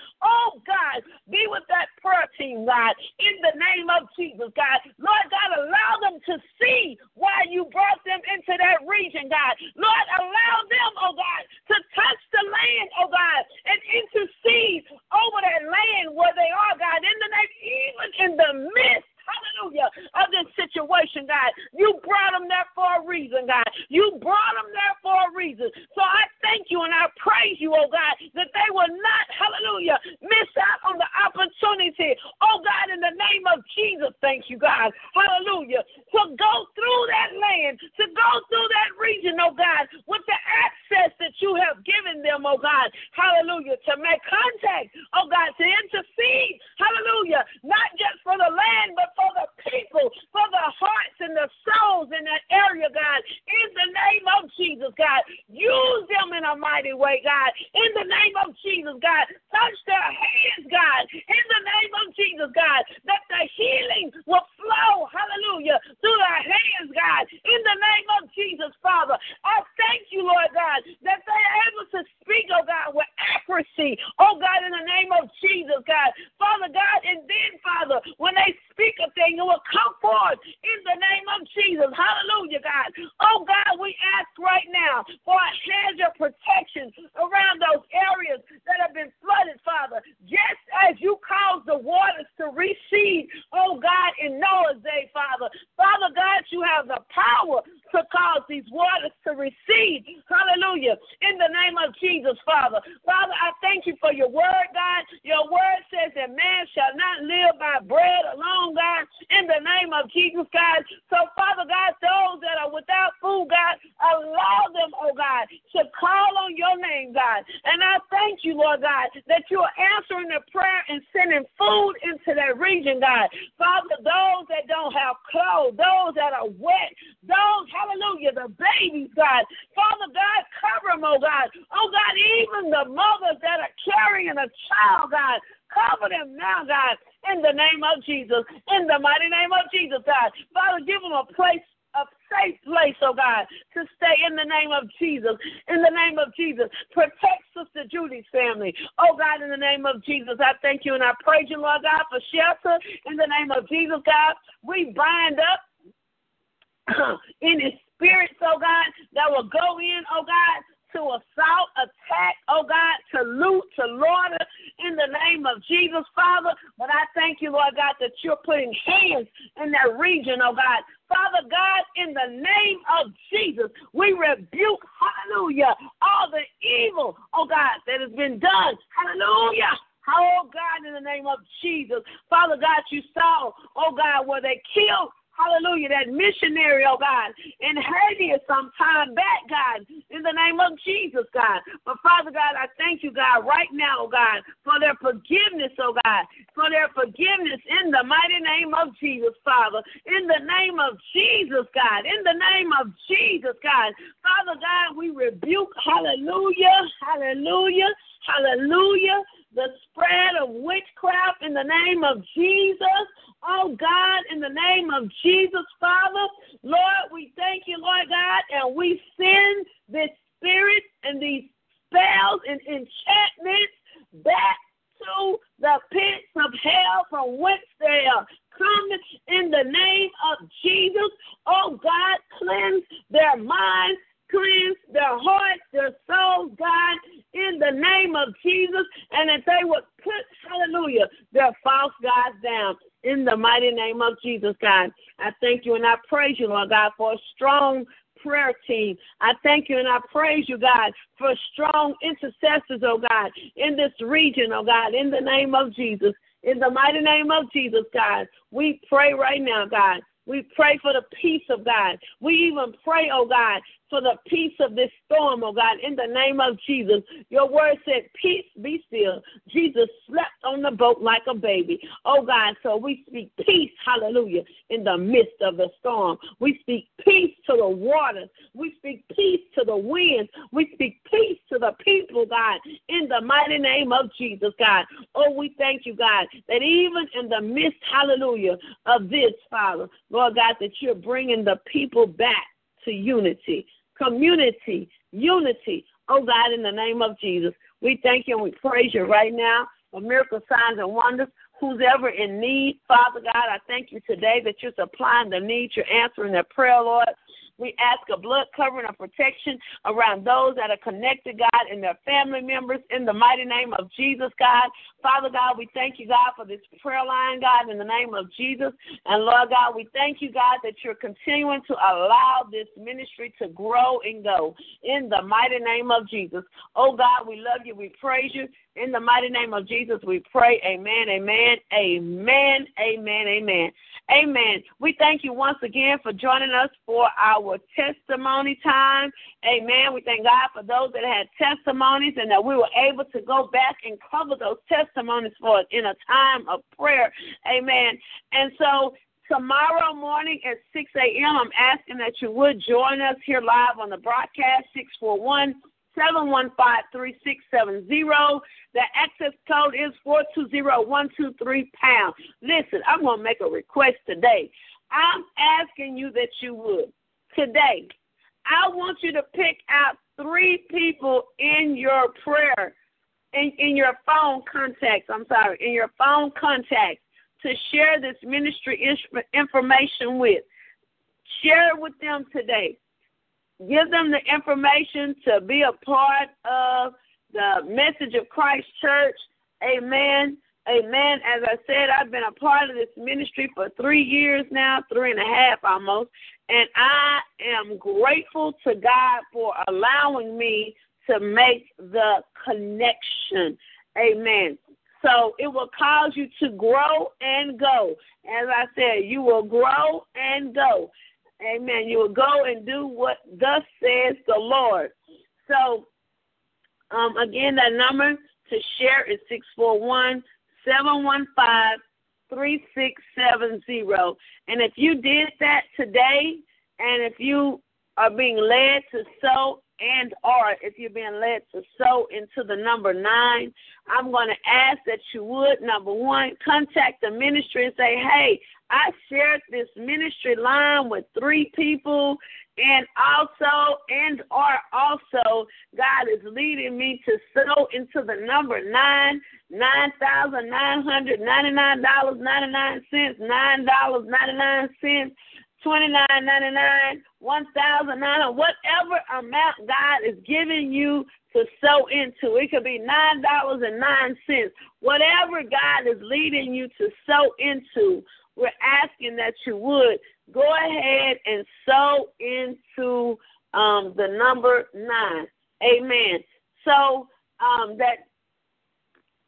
name of Jesus. In the mighty name of Jesus, God. Father, give them a place a safe place, oh God, to stay in the name of Jesus. In the name of Jesus. Protect Sister Judy's family. Oh God, in the name of Jesus, I thank you and I praise you, Lord God, for shelter. In the name of Jesus, God, we bind up any spirits, oh God, that will go in, oh God, to assault, attack, oh God, to loot, to launder in the name of Jesus, Father. But I thank you, Lord God, that you're putting hands in that region, oh God. Father God, in the name of Jesus, we rebuke, hallelujah, all the evil, oh God, that has been done. Hallelujah. Oh God, in the name of Jesus. Father God, you saw, oh God, where they killed Hallelujah. That missionary, oh God, in Haiti some time back, God, in the name of Jesus, God. But Father God, I thank you, God, right now, oh God, for their forgiveness, oh God, for their forgiveness in the mighty name of Jesus, Father. In the name of Jesus, God. In the name of Jesus, God. Father God, we rebuke, hallelujah, hallelujah, hallelujah, the spread of witchcraft in the name of Jesus. Oh God, in the name of Jesus, Father, Lord, we thank you, Lord God, and we send this spirit and these spells and enchantments back to the pits of hell from whence they are coming in the name of Jesus. Oh God, cleanse their minds, cleanse their hearts, their souls, God, in the name of Jesus, and that they would put, hallelujah, their false gods down in the mighty name of Jesus, God. I thank you and I praise you, Lord God, for a strong prayer team. I thank you and I praise you, God, for strong intercessors, oh God, in this region, oh God, in the name of Jesus. In the mighty name of Jesus, God, we pray right now, God. We pray for the peace of God. We even pray, oh God, for the peace of this storm, oh God, in the name of Jesus. Your word said, Peace be still. Jesus slept on the boat like a baby. Oh God, so we speak peace, hallelujah, in the midst of the storm. We speak peace to the waters. We speak peace to the winds. We speak peace to the people, God, in the mighty name of Jesus, God. Oh, we thank you, God, that even in the midst, hallelujah, of this, Father, Lord God, that you're bringing the people back to unity community, unity. Oh God, in the name of Jesus, we thank you and we praise you right now for miracle signs and wonders. Who's ever in need, Father God, I thank you today that you're supplying the needs, you're answering their prayer, Lord. We ask a blood covering of protection around those that are connected, God, and their family members in the mighty name of Jesus, God. Father God, we thank you, God, for this prayer line, God, in the name of Jesus. And Lord God, we thank you, God, that you're continuing to allow this ministry to grow and go in the mighty name of Jesus. Oh God, we love you. We praise you. In the mighty name of Jesus, we pray. Amen, amen, amen, amen, amen. Amen. We thank you once again for joining us for our testimony time. Amen. We thank God for those that had testimonies and that we were able to go back and cover those testimonies for us in a time of prayer. Amen. And so tomorrow morning at 6 a.m., I'm asking that you would join us here live on the broadcast, 641 715 3670. The access code is 420123 pound. Listen, I'm going to make a request today. I'm asking you that you would. Today, I want you to pick out three people in your prayer, in, in your phone contacts, I'm sorry, in your phone contacts to share this ministry information with. Share it with them today. Give them the information to be a part of the message of Christ Church. Amen. Amen. As I said, I've been a part of this ministry for three years now, three and a half almost. And I am grateful to God for allowing me to make the connection. Amen. So it will cause you to grow and go. As I said, you will grow and go. Amen. You will go and do what thus says the Lord. So, um, again, that number to share is 641 715 3670. And if you did that today, and if you are being led to sow and or if you're being led to sow into the number nine, I'm going to ask that you would, number one, contact the ministry and say, hey, I shared this ministry line with three people and also and or also God is leading me to sow into the number nine, nine thousand nine hundred ninety nine dollars ninety nine cents, nine dollars ninety nine cents twenty nine ninety nine, one thousand nine hundred, whatever amount God is giving you to sow into. It could be nine dollars and nine cents. Whatever God is leading you to sow into, we're asking that you would go ahead and sow into um, the number nine. Amen. So um, that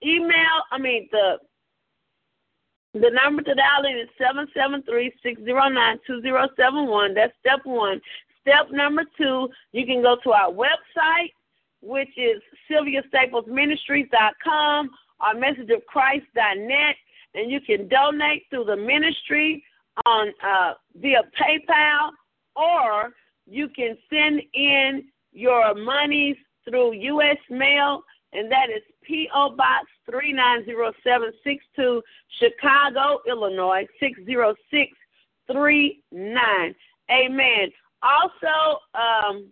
email, I mean the the number to dial in is 773-609-2071. That's step one. Step number two, you can go to our website, which is sylviastaplesministries.com or messageofchrist.net, and you can donate through the ministry on uh, via PayPal, or you can send in your monies through U.S. mail, and that is P.O. Box 390762, Chicago, Illinois 60639. Amen. Also, um,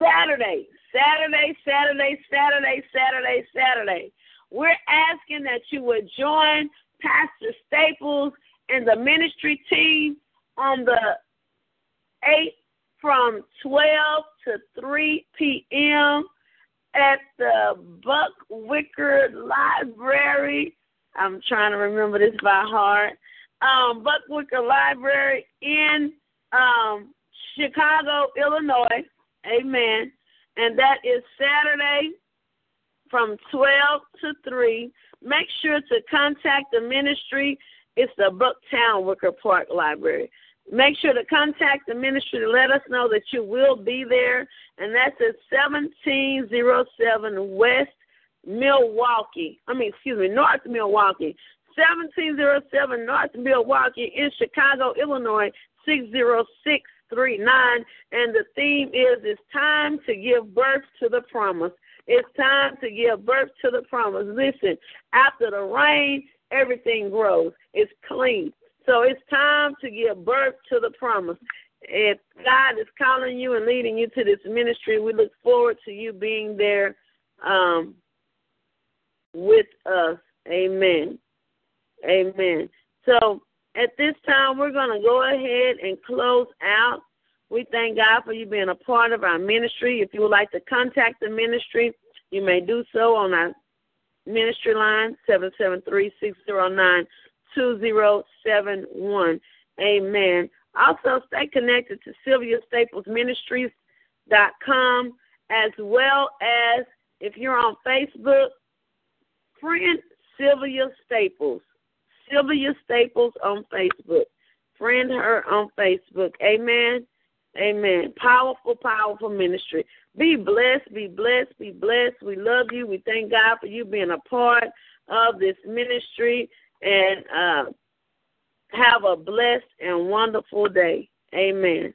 Saturday, Saturday, Saturday, Saturday, Saturday, Saturday. We're asking that you would join Pastor Staples and the ministry team on the 8th from 12 to 3 p.m at the Buck Wicker Library. I'm trying to remember this by heart. Um, Buck Wicker Library in um, Chicago, Illinois. Amen. And that is Saturday from 12 to 3. Make sure to contact the ministry. It's the Bucktown Wicker Park Library. Make sure to contact the ministry to let us know that you will be there, and that's at 1707 West Milwaukee. I mean, excuse me, North Milwaukee. 1707 North Milwaukee in Chicago, Illinois, 60639. And the theme is It's time to give birth to the promise. It's time to give birth to the promise. Listen, after the rain, everything grows. It's clean. So it's time to give birth to the promise. If God is calling you and leading you to this ministry, we look forward to you being there um, with us. Amen. Amen. So at this time, we're going to go ahead and close out. We thank God for you being a part of our ministry. If you would like to contact the ministry, you may do so on our ministry line, 773 609 2071. Amen. Also, stay connected to Sylvia Staples Ministries.com as well as if you're on Facebook, friend Sylvia Staples. Sylvia Staples on Facebook. Friend her on Facebook. Amen. Amen. Powerful, powerful ministry. Be blessed, be blessed, be blessed. We love you. We thank God for you being a part of this ministry. And uh, have a blessed and wonderful day. Amen.